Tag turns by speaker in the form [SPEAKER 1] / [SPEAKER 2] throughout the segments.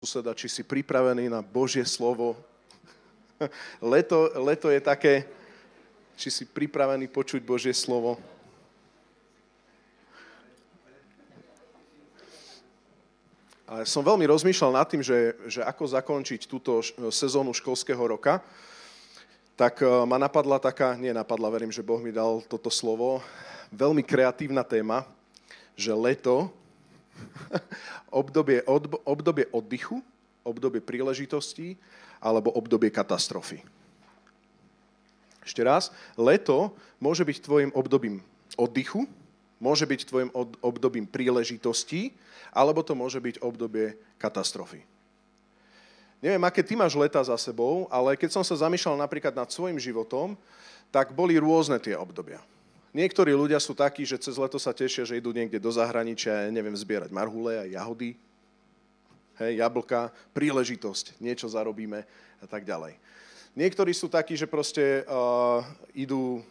[SPEAKER 1] suseda, či si pripravený na Božie slovo. Leto, leto je také, či si pripravený počuť Božie slovo. Ale som veľmi rozmýšľal nad tým, že, že ako zakončiť túto sezónu školského roka. Tak e, ma napadla taká, nie napadla, verím, že Boh mi dal toto slovo, veľmi kreatívna téma, že leto obdobie, od, obdobie oddychu, obdobie príležitostí alebo obdobie katastrofy. Ešte raz, leto môže byť tvojim obdobím oddychu, môže byť tvojim obdobím príležitostí, alebo to môže byť obdobie katastrofy. Neviem, aké ty máš leta za sebou, ale keď som sa zamýšľal napríklad nad svojim životom, tak boli rôzne tie obdobia. Niektorí ľudia sú takí, že cez leto sa tešia, že idú niekde do zahraničia, neviem, zbierať marhule a jahody, hej, jablka, príležitosť, niečo zarobíme a tak ďalej. Niektorí sú takí, že proste uh, idú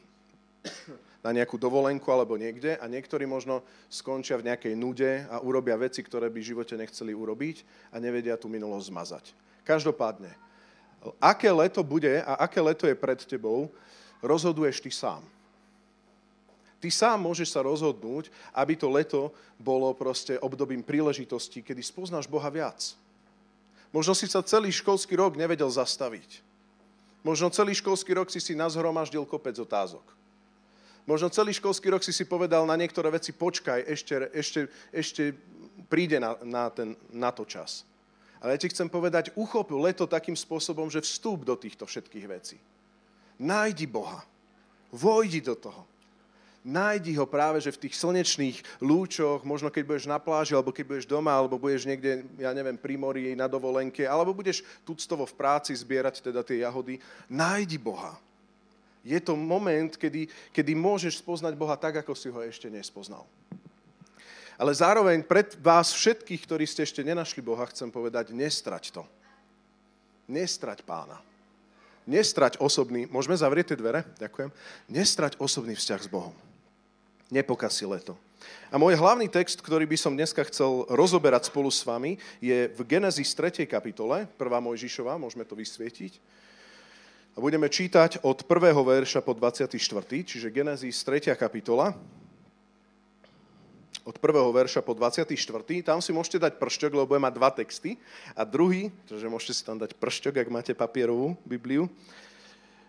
[SPEAKER 1] na nejakú dovolenku alebo niekde a niektorí možno skončia v nejakej nude a urobia veci, ktoré by v živote nechceli urobiť a nevedia tú minulosť zmazať. Každopádne, aké leto bude a aké leto je pred tebou, rozhoduješ ty sám. Ty sám môžeš sa rozhodnúť, aby to leto bolo proste obdobím príležitosti, kedy spoznáš Boha viac. Možno si sa celý školský rok nevedel zastaviť. Možno celý školský rok si si nazhromaždil kopec otázok. Možno celý školský rok si si povedal na niektoré veci, počkaj, ešte, ešte, ešte príde na, na, ten, na to čas. Ale ja ti chcem povedať, uchop leto takým spôsobom, že vstúp do týchto všetkých vecí. Nájdi Boha. Vojdi do toho nájdi ho práve, že v tých slnečných lúčoch, možno keď budeš na pláži, alebo keď budeš doma, alebo budeš niekde, ja neviem, pri mori, na dovolenke, alebo budeš tuctovo v práci zbierať teda tie jahody, nájdi Boha. Je to moment, kedy, kedy môžeš spoznať Boha tak, ako si ho ešte nespoznal. Ale zároveň pred vás všetkých, ktorí ste ešte nenašli Boha, chcem povedať, nestrať to. Nestrať pána. Nestrať osobný, môžeme zavrieť tie dvere? Ďakujem. Nestrať osobný vzťah s Bohom nepokasí leto. A môj hlavný text, ktorý by som dneska chcel rozoberať spolu s vami, je v Genesis 3. kapitole, 1. Mojžišova, môžeme to vysvietiť. A budeme čítať od 1. verša po 24. Čiže Genesis 3. kapitola, od 1. verša po 24. Tam si môžete dať pršťok, lebo bude mať dva texty. A druhý, takže môžete si tam dať pršťok, ak máte papierovú Bibliu.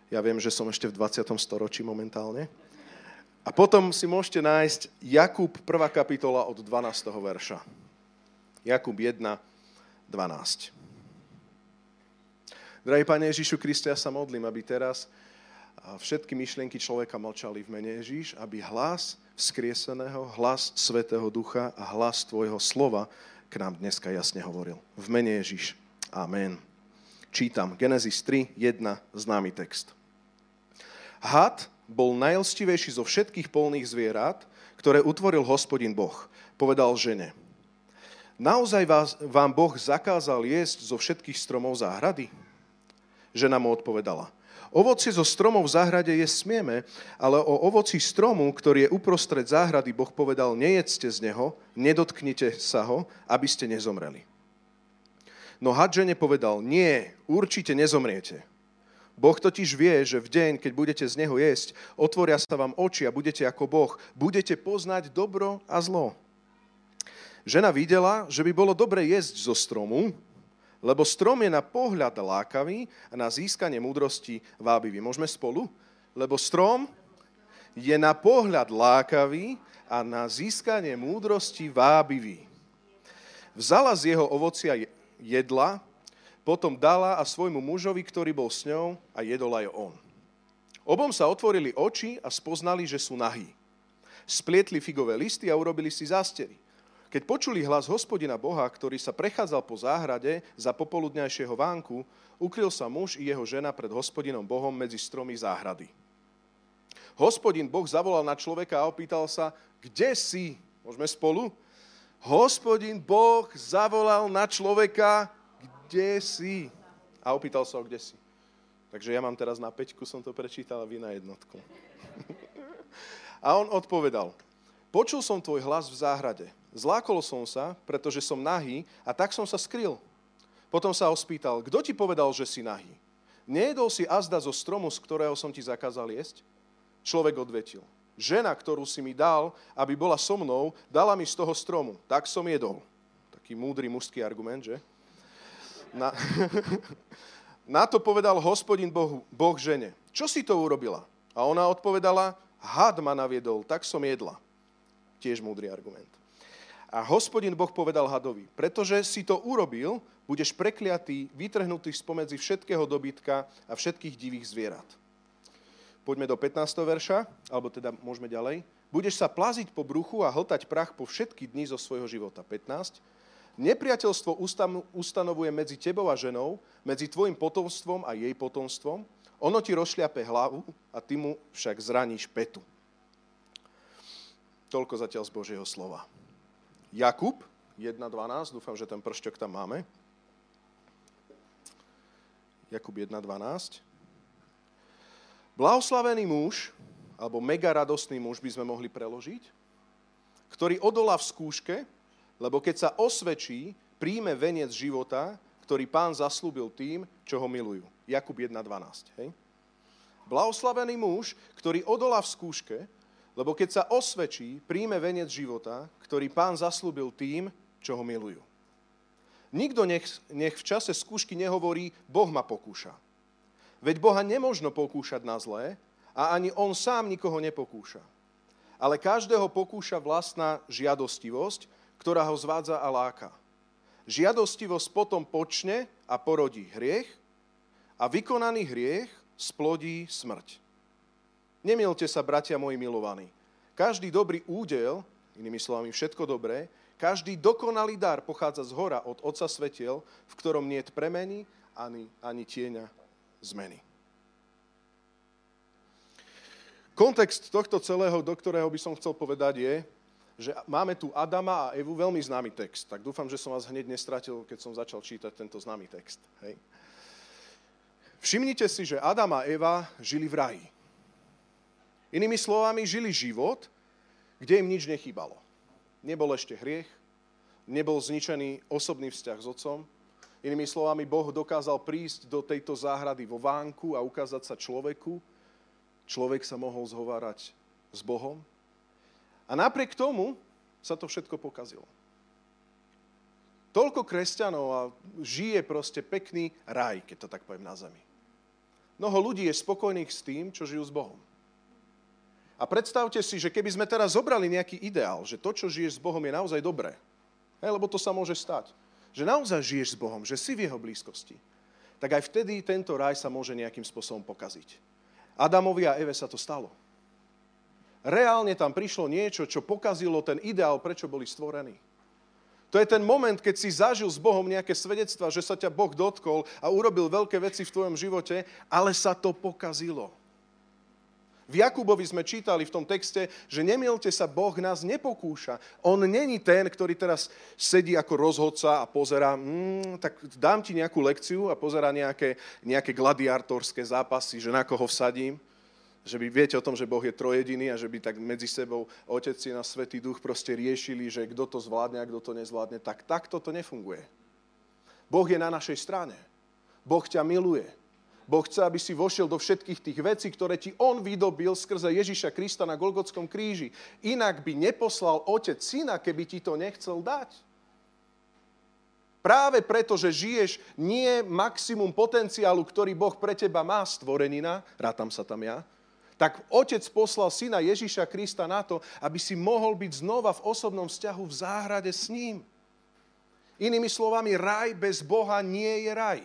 [SPEAKER 1] Ja viem, že som ešte v 20. storočí momentálne. A potom si môžete nájsť Jakub 1. kapitola od 12. verša. Jakub 1, 12. Drahý Pane Ježišu Kriste, ja sa modlím, aby teraz všetky myšlienky človeka mlčali v mene Ježiš, aby hlas vzkrieseného, hlas Svetého Ducha a hlas Tvojho slova k nám dneska jasne hovoril. V mene Ježiš. Amen. Čítam Genesis 3, 1, známy text. Had bol najlstivejší zo všetkých polných zvierat, ktoré utvoril hospodin Boh. Povedal žene, naozaj vás, vám Boh zakázal jesť zo všetkých stromov záhrady? Žena mu odpovedala, ovocie zo stromov v záhrade je smieme, ale o ovoci stromu, ktorý je uprostred záhrady, Boh povedal, nejedzte z neho, nedotknite sa ho, aby ste nezomreli. No had žene povedal, nie, určite nezomriete. Boh totiž vie, že v deň, keď budete z neho jesť, otvoria sa vám oči a budete ako Boh. Budete poznať dobro a zlo. Žena videla, že by bolo dobre jesť zo stromu, lebo strom je na pohľad lákavý a na získanie múdrosti vábivý. Môžeme spolu? Lebo strom je na pohľad lákavý a na získanie múdrosti vábivý. Vzala z jeho ovocia jedla potom dala a svojmu mužovi, ktorý bol s ňou a jedol aj on. Obom sa otvorili oči a spoznali, že sú nahí. Splietli figové listy a urobili si zástery. Keď počuli hlas hospodina Boha, ktorý sa prechádzal po záhrade za popoludňajšieho vánku, ukryl sa muž i jeho žena pred hospodinom Bohom medzi stromy záhrady. Hospodin Boh zavolal na človeka a opýtal sa, kde si? Môžeme spolu? Hospodin Boh zavolal na človeka, kde si? A opýtal sa ho, kde si. Takže ja mám teraz na peťku, som to prečítal a vy na jednotku. a on odpovedal, počul som tvoj hlas v záhrade. Zlákol som sa, pretože som nahý a tak som sa skryl. Potom sa ho spýtal, kto ti povedal, že si nahý? Nejedol si azda zo stromu, z ktorého som ti zakázal jesť? Človek odvetil, žena, ktorú si mi dal, aby bola so mnou, dala mi z toho stromu. Tak som jedol. Taký múdry mužský argument, že? Na, na to povedal hospodin boh, boh žene. Čo si to urobila? A ona odpovedala, had ma naviedol, tak som jedla. Tiež múdry argument. A hospodin Boh povedal hadovi, pretože si to urobil, budeš prekliatý, vytrhnutý spomedzi všetkého dobytka a všetkých divých zvierat. Poďme do 15. verša, alebo teda môžeme ďalej. Budeš sa plaziť po bruchu a hltať prach po všetky dni zo svojho života. 15. Nepriateľstvo ustanovuje medzi tebou a ženou, medzi tvojim potomstvom a jej potomstvom. Ono ti rozšľape hlavu a ty mu však zraníš petu. Toľko zatiaľ z Božieho slova. Jakub 1.12, dúfam, že ten pršťok tam máme. Jakub 1.12. Blahoslavený muž, alebo mega radostný muž by sme mohli preložiť, ktorý odolá v skúške, lebo keď sa osvedčí, príjme veniec života, ktorý pán zaslúbil tým, čo ho milujú. Jakub 1.12. Hej? Blahoslavený muž, ktorý odolá v skúške, lebo keď sa osvedčí, príjme venec života, ktorý pán zaslúbil tým, čo ho milujú. Nikto nech, nech v čase skúšky nehovorí, Boh ma pokúša. Veď Boha nemožno pokúšať na zlé a ani On sám nikoho nepokúša. Ale každého pokúša vlastná žiadostivosť, ktorá ho zvádza a láka. Žiadostivosť potom počne a porodí hriech a vykonaný hriech splodí smrť. Nemilte sa, bratia moji milovaní. Každý dobrý údel, inými slovami všetko dobré, každý dokonalý dar pochádza z hora od Otca Svetiel, v ktorom nie je premeny ani, ani tieňa zmeny. Kontext tohto celého, do ktorého by som chcel povedať, je, že máme tu Adama a Evu, veľmi známy text. Tak dúfam, že som vás hneď nestratil, keď som začal čítať tento známy text. Hej. Všimnite si, že Adam a Eva žili v raji. Inými slovami, žili život, kde im nič nechýbalo. Nebol ešte hriech, nebol zničený osobný vzťah s otcom. Inými slovami, Boh dokázal prísť do tejto záhrady vo vánku a ukázať sa človeku. Človek sa mohol zhovárať s Bohom. A napriek tomu sa to všetko pokazilo. Toľko kresťanov a žije proste pekný raj, keď to tak poviem na zemi. Mnoho ľudí je spokojných s tým, čo žijú s Bohom. A predstavte si, že keby sme teraz zobrali nejaký ideál, že to, čo žiješ s Bohom, je naozaj dobré, hej, lebo to sa môže stať, že naozaj žiješ s Bohom, že si v jeho blízkosti, tak aj vtedy tento raj sa môže nejakým spôsobom pokaziť. Adamovi a Eve sa to stalo. Reálne tam prišlo niečo, čo pokazilo ten ideál, prečo boli stvorení. To je ten moment, keď si zažil s Bohom nejaké svedectva, že sa ťa Boh dotkol a urobil veľké veci v tvojom živote, ale sa to pokazilo. V Jakubovi sme čítali v tom texte, že nemielte sa, Boh nás nepokúša. On není ten, ktorý teraz sedí ako rozhodca a pozera, mm, tak dám ti nejakú lekciu a pozera nejaké, nejaké gladiátorské zápasy, že na koho vsadím. Že by viete o tom, že Boh je trojediný a že by tak medzi sebou Otec a Svetý Duch proste riešili, že kto to zvládne a kto to nezvládne. Tak takto to nefunguje. Boh je na našej strane. Boh ťa miluje. Boh chce, aby si vošiel do všetkých tých vecí, ktoré ti On vydobil skrze Ježiša Krista na Golgotskom kríži. Inak by neposlal Otec Syna, keby ti to nechcel dať. Práve preto, že žiješ nie maximum potenciálu, ktorý Boh pre teba má, stvorenina, rátam sa tam ja, tak Otec poslal Syna Ježiša Krista na to, aby si mohol byť znova v osobnom vzťahu v záhrade s ním. Inými slovami, raj bez Boha nie je raj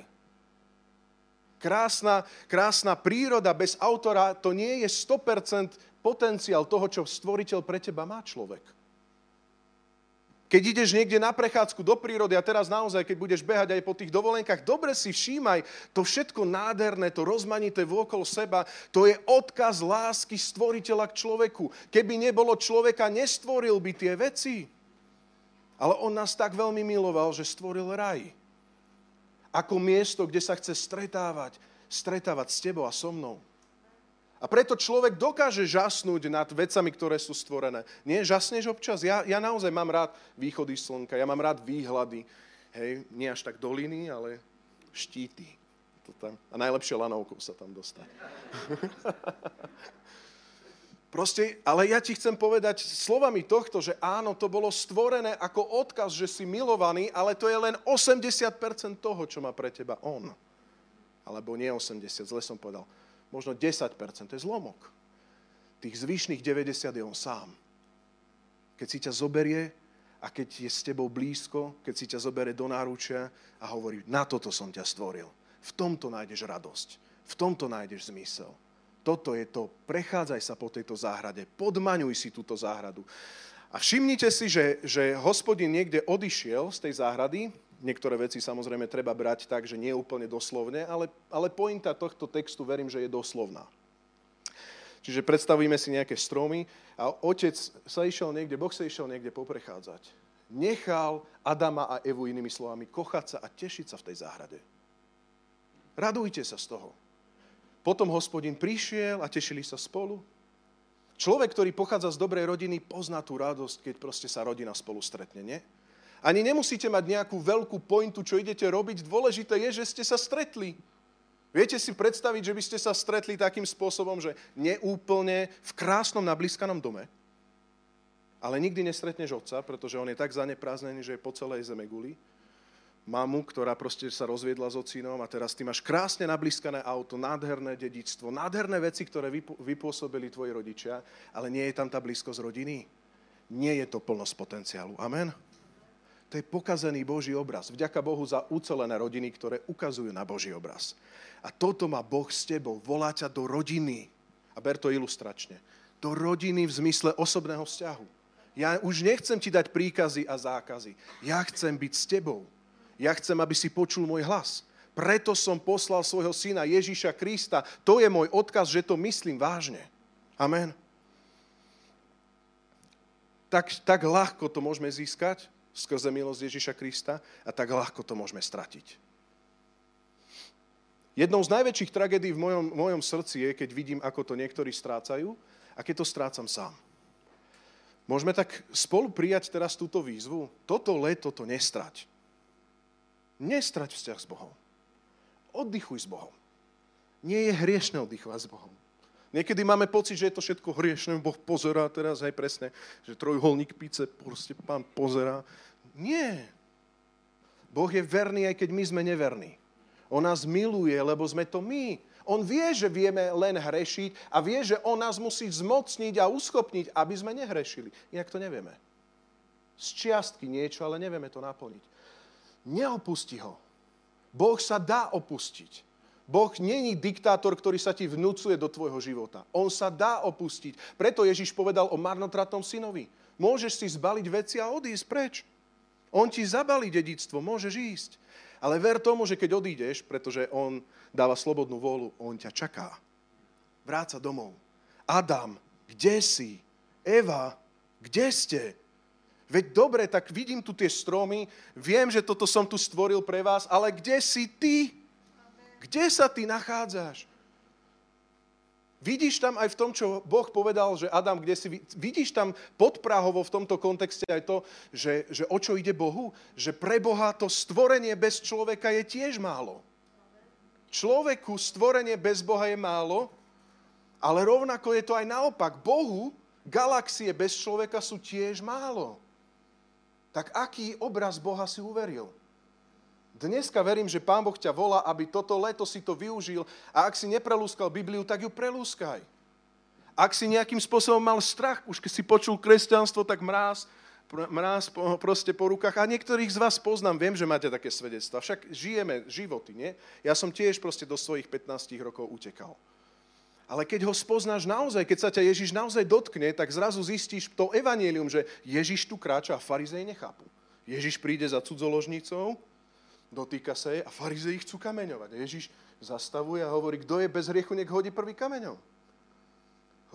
[SPEAKER 1] krásna, krásna príroda bez autora, to nie je 100% potenciál toho, čo stvoriteľ pre teba má človek. Keď ideš niekde na prechádzku do prírody a teraz naozaj, keď budeš behať aj po tých dovolenkách, dobre si všímaj, to všetko nádherné, to rozmanité vôkol seba, to je odkaz lásky stvoriteľa k človeku. Keby nebolo človeka, nestvoril by tie veci. Ale on nás tak veľmi miloval, že stvoril raj ako miesto, kde sa chce stretávať, stretávať s tebou a so mnou. A preto človek dokáže žasnúť nad vecami, ktoré sú stvorené. Nie, žasneš občas? Ja, ja naozaj mám rád východy slnka, ja mám rád výhľady. Hej, nie až tak doliny, ale štíty. To tam, a najlepšie lanovkou sa tam dostať. Proste, ale ja ti chcem povedať slovami tohto, že áno, to bolo stvorené ako odkaz, že si milovaný, ale to je len 80% toho, čo má pre teba on. Alebo nie 80, zle som povedal. Možno 10%, to je zlomok. Tých zvyšných 90 je on sám. Keď si ťa zoberie a keď je s tebou blízko, keď si ťa zoberie do náručia a hovorí, na toto som ťa stvoril. V tomto nájdeš radosť. V tomto nájdeš zmysel toto je to, prechádzaj sa po tejto záhrade, podmaňuj si túto záhradu. A všimnite si, že, že hospodin niekde odišiel z tej záhrady, niektoré veci samozrejme treba brať tak, že nie úplne doslovne, ale, ale pointa tohto textu verím, že je doslovná. Čiže predstavíme si nejaké stromy a otec sa išiel niekde, Boh sa išiel niekde poprechádzať. Nechal Adama a Evu inými slovami kochať sa a tešiť sa v tej záhrade. Radujte sa z toho. Potom hospodin prišiel a tešili sa spolu. Človek, ktorý pochádza z dobrej rodiny, pozná tú radosť, keď proste sa rodina spolu stretne, nie? Ani nemusíte mať nejakú veľkú pointu, čo idete robiť. Dôležité je, že ste sa stretli. Viete si predstaviť, že by ste sa stretli takým spôsobom, že neúplne v krásnom nablískanom dome, ale nikdy nestretneš otca, pretože on je tak zaneprázdnený, že je po celej zeme guli mamu, ktorá proste sa rozviedla s ocínom a teraz ty máš krásne nablískané auto, nádherné dedičstvo, nádherné veci, ktoré vypôsobili tvoji rodičia, ale nie je tam tá blízkosť rodiny. Nie je to plnosť potenciálu. Amen? To je pokazený Boží obraz. Vďaka Bohu za ucelené rodiny, ktoré ukazujú na Boží obraz. A toto má Boh s tebou. Volá ťa do rodiny. A ber to ilustračne. Do rodiny v zmysle osobného vzťahu. Ja už nechcem ti dať príkazy a zákazy. Ja chcem byť s tebou. Ja chcem, aby si počul môj hlas. Preto som poslal svojho syna Ježíša Krista. To je môj odkaz, že to myslím vážne. Amen. Tak, tak ľahko to môžeme získať skrze milosť Ježíša Krista a tak ľahko to môžeme stratiť. Jednou z najväčších tragédií v mojom, mojom srdci je, keď vidím, ako to niektorí strácajú a keď to strácam sám. Môžeme tak spolu prijať teraz túto výzvu? Toto leto to nestrať. Nestrať vzťah s Bohom. Oddychuj s Bohom. Nie je hriešne oddychovať s Bohom. Niekedy máme pocit, že je to všetko hriešne, Boh pozerá teraz aj presne, že trojuholník píce, proste pán pozerá. Nie. Boh je verný, aj keď my sme neverní. On nás miluje, lebo sme to my. On vie, že vieme len hrešiť a vie, že on nás musí zmocniť a uschopniť, aby sme nehrešili. Inak to nevieme. Z čiastky niečo, ale nevieme to naplniť. Neopusti ho. Boh sa dá opustiť. Boh není diktátor, ktorý sa ti vnúcuje do tvojho života. On sa dá opustiť. Preto Ježiš povedal o marnotratnom synovi. Môžeš si zbaliť veci a odísť preč. On ti zabalí dedictvo, môžeš ísť. Ale ver tomu, že keď odídeš, pretože on dáva slobodnú vôľu, on ťa čaká. Vráca domov. Adam, kde si? Eva, kde ste? Veď dobre, tak vidím tu tie stromy, viem, že toto som tu stvoril pre vás, ale kde si ty? Kde sa ty nachádzaš? Vidíš tam aj v tom, čo Boh povedal, že Adam, kde si... Vidíš tam podprahovo v tomto kontexte aj to, že, že o čo ide Bohu? Že pre Boha to stvorenie bez človeka je tiež málo. Človeku stvorenie bez Boha je málo, ale rovnako je to aj naopak. Bohu galaxie bez človeka sú tiež málo tak aký obraz Boha si uveril? Dneska verím, že Pán Boh ťa volá, aby toto leto si to využil a ak si neprelúskal Bibliu, tak ju prelúskaj. Ak si nejakým spôsobom mal strach, už keď si počul kresťanstvo, tak mráz, mráz proste po rukách. A niektorých z vás poznám, viem, že máte také svedectva. Však žijeme životy, nie? Ja som tiež proste do svojich 15 rokov utekal. Ale keď ho spoznáš naozaj, keď sa ťa Ježiš naozaj dotkne, tak zrazu zistíš to evanielium, že Ježiš tu kráča a farizej nechápu. Ježiš príde za cudzoložnicou, dotýka sa jej a farizej chcú kameňovať. A Ježiš zastavuje a hovorí, kto je bez hriechu, nech hodí prvý kameňom.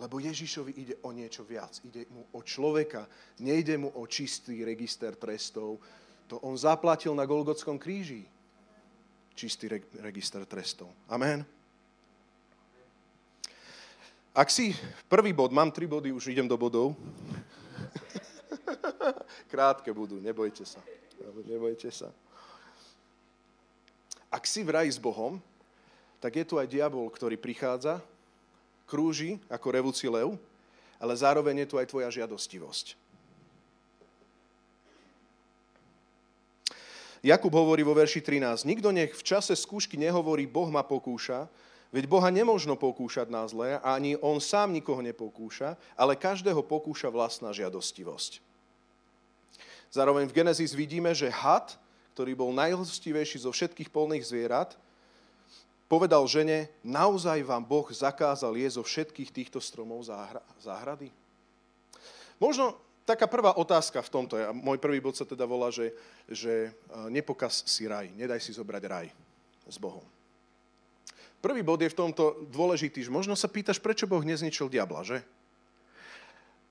[SPEAKER 1] Lebo Ježišovi ide o niečo viac. Ide mu o človeka. Nejde mu o čistý register trestov. To on zaplatil na Golgotskom kríži. Čistý register trestov. Amen. Ak si prvý bod, mám tri body, už idem do bodov. Krátke budú, nebojte sa. Nebojte sa. Ak si v raji s Bohom, tak je tu aj diabol, ktorý prichádza, krúži ako revúci lev, ale zároveň je tu aj tvoja žiadostivosť. Jakub hovorí vo verši 13, nikto nech v čase skúšky nehovorí, Boh ma pokúša, veď Boha nemožno pokúšať na zlé, ani on sám nikoho nepokúša, ale každého pokúša vlastná žiadostivosť. Zároveň v Genesis vidíme, že had, ktorý bol najhostivejší zo všetkých polných zvierat, povedal žene, naozaj vám Boh zakázal jesť zo všetkých týchto stromov záhrady? Možno taká prvá otázka v tomto, ja, môj prvý bod sa teda volá, že, že nepokaz si raj, nedaj si zobrať raj s Bohom. Prvý bod je v tomto dôležitý, že možno sa pýtaš, prečo Boh nezničil diabla, že?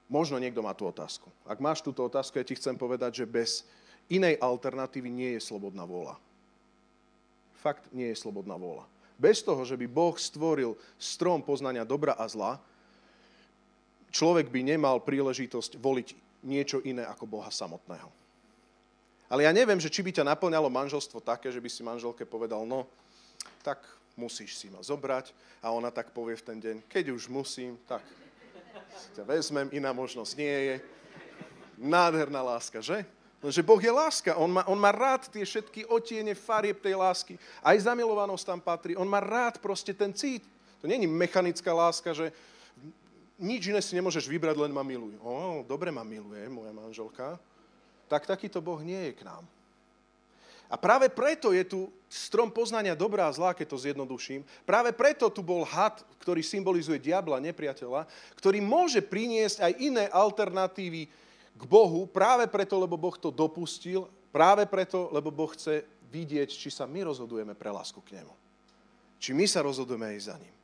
[SPEAKER 1] Možno niekto má tú otázku. Ak máš túto otázku, ja ti chcem povedať, že bez inej alternatívy nie je slobodná vôľa. Fakt nie je slobodná vôľa. Bez toho, že by Boh stvoril strom poznania dobra a zla, človek by nemal príležitosť voliť niečo iné ako Boha samotného. Ale ja neviem, že či by ťa naplňalo manželstvo také, že by si manželke povedal, no, tak musíš si ma zobrať a ona tak povie v ten deň, keď už musím, tak ťa vezmem, iná možnosť nie je. Nádherná láska, že? Lenže Boh je láska, on má, on má rád tie všetky otiene farieb tej lásky. Aj zamilovanosť tam patrí, on má rád proste ten cít. To je mechanická láska, že nič iné si nemôžeš vybrať, len ma miluj. O, dobre ma miluje moja manželka. Tak takýto Boh nie je k nám. A práve preto je tu strom poznania dobrá a zlá, keď to zjednoduším. Práve preto tu bol had, ktorý symbolizuje diabla, nepriateľa, ktorý môže priniesť aj iné alternatívy k Bohu, práve preto, lebo Boh to dopustil, práve preto, lebo Boh chce vidieť, či sa my rozhodujeme pre lásku k Nemu. Či my sa rozhodujeme aj za ním.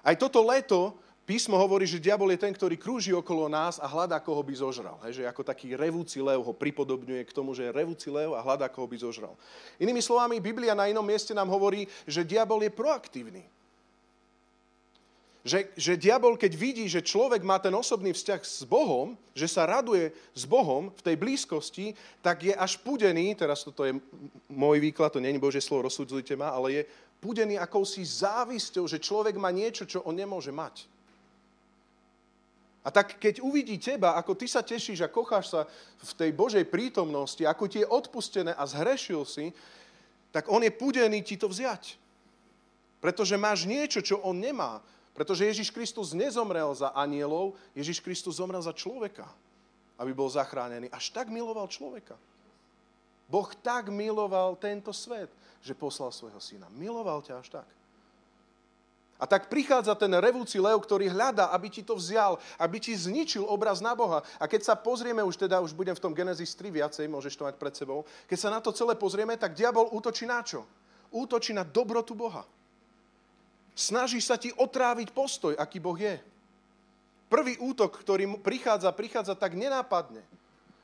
[SPEAKER 1] Aj toto leto Písmo hovorí, že diabol je ten, ktorý krúži okolo nás a hľadá, koho by zožral. Hej, že ako taký revúci lev ho pripodobňuje k tomu, že je revúci lev a hľadá, koho by zožral. Inými slovami, Biblia na inom mieste nám hovorí, že diabol je proaktívny. Že, že diabol, keď vidí, že človek má ten osobný vzťah s Bohom, že sa raduje s Bohom v tej blízkosti, tak je až pudený, teraz toto je môj výklad, to nie je Bože slovo, rozsudzujte ma, ale je pudený akousi závisťou, že človek má niečo, čo on nemôže mať. A tak keď uvidí teba, ako ty sa tešíš a kocháš sa v tej Božej prítomnosti, ako ti je odpustené a zhrešil si, tak on je pudený ti to vziať. Pretože máš niečo, čo on nemá. Pretože Ježiš Kristus nezomrel za anielov, Ježiš Kristus zomrel za človeka, aby bol zachránený. Až tak miloval človeka. Boh tak miloval tento svet, že poslal svojho syna. Miloval ťa až tak. A tak prichádza ten revúci lev, ktorý hľadá, aby ti to vzal, aby ti zničil obraz na Boha. A keď sa pozrieme, už teda už budem v tom Genesis 3 viacej, môžeš to mať pred sebou, keď sa na to celé pozrieme, tak diabol útočí na čo? Útočí na dobrotu Boha. Snaží sa ti otráviť postoj, aký Boh je. Prvý útok, ktorý prichádza, prichádza tak nenápadne.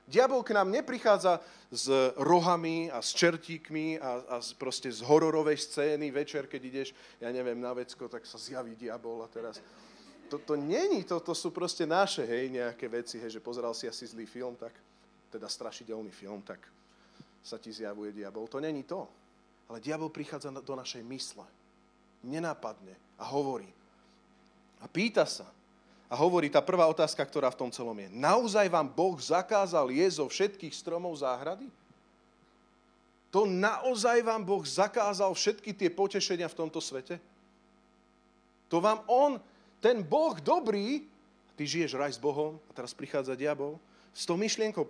[SPEAKER 1] Diabol k nám neprichádza s rohami a s čertíkmi a, a proste z hororovej scény večer, keď ideš, ja neviem, na vecko, tak sa zjaví diabol a teraz... To není, to, to sú proste naše, hej, nejaké veci, hej, že pozeral si asi zlý film, tak, teda strašidelný film, tak sa ti zjavuje diabol. To není to. Ale diabol prichádza do našej mysle. Nenápadne a hovorí. A pýta sa, a hovorí tá prvá otázka, ktorá v tom celom je. Naozaj vám Boh zakázal jesť zo všetkých stromov záhrady? To naozaj vám Boh zakázal všetky tie potešenia v tomto svete? To vám On, ten Boh dobrý, ty žiješ raj s Bohom a teraz prichádza diabol, s tou myšlienkou,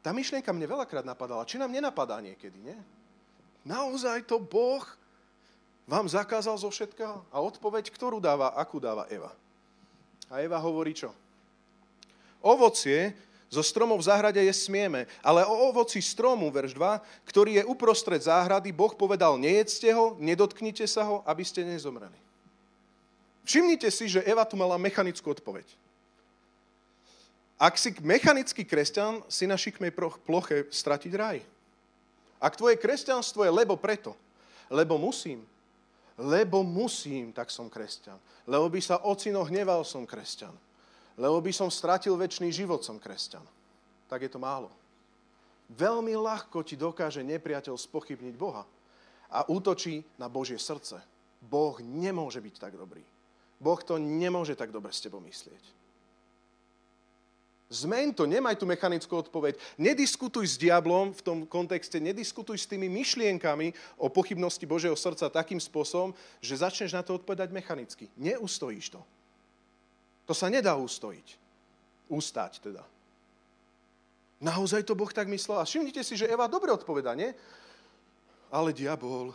[SPEAKER 1] tá myšlienka mne veľakrát napadala. Či nám nenapadá niekedy, nie? Naozaj to Boh vám zakázal zo všetkého? A odpoveď, ktorú dáva, akú dáva Eva? A Eva hovorí čo? Ovocie zo stromov v záhrade je smieme, ale o ovoci stromu, verš 2, ktorý je uprostred záhrady, Boh povedal, nejedzte ho, nedotknite sa ho, aby ste nezomreli. Všimnite si, že Eva tu mala mechanickú odpoveď. Ak si mechanický kresťan, si na šikmej ploche stratiť raj. Ak tvoje kresťanstvo je lebo preto, lebo musím, lebo musím, tak som kresťan. Lebo by sa ocino hneval, som kresťan. Lebo by som stratil väčší život, som kresťan. Tak je to málo. Veľmi ľahko ti dokáže nepriateľ spochybniť Boha. a útočí na Božie srdce. Boh nemôže byť tak dobrý. Boh to nemôže tak dobre s tebou myslieť. Zmeň to, nemaj tú mechanickú odpoveď. Nediskutuj s diablom v tom kontexte, nediskutuj s tými myšlienkami o pochybnosti Božieho srdca takým spôsobom, že začneš na to odpovedať mechanicky. Neustojíš to. To sa nedá ustojiť. Ústať teda. Naozaj to Boh tak myslel? A všimnite si, že Eva dobre odpoveda, nie? Ale diabol,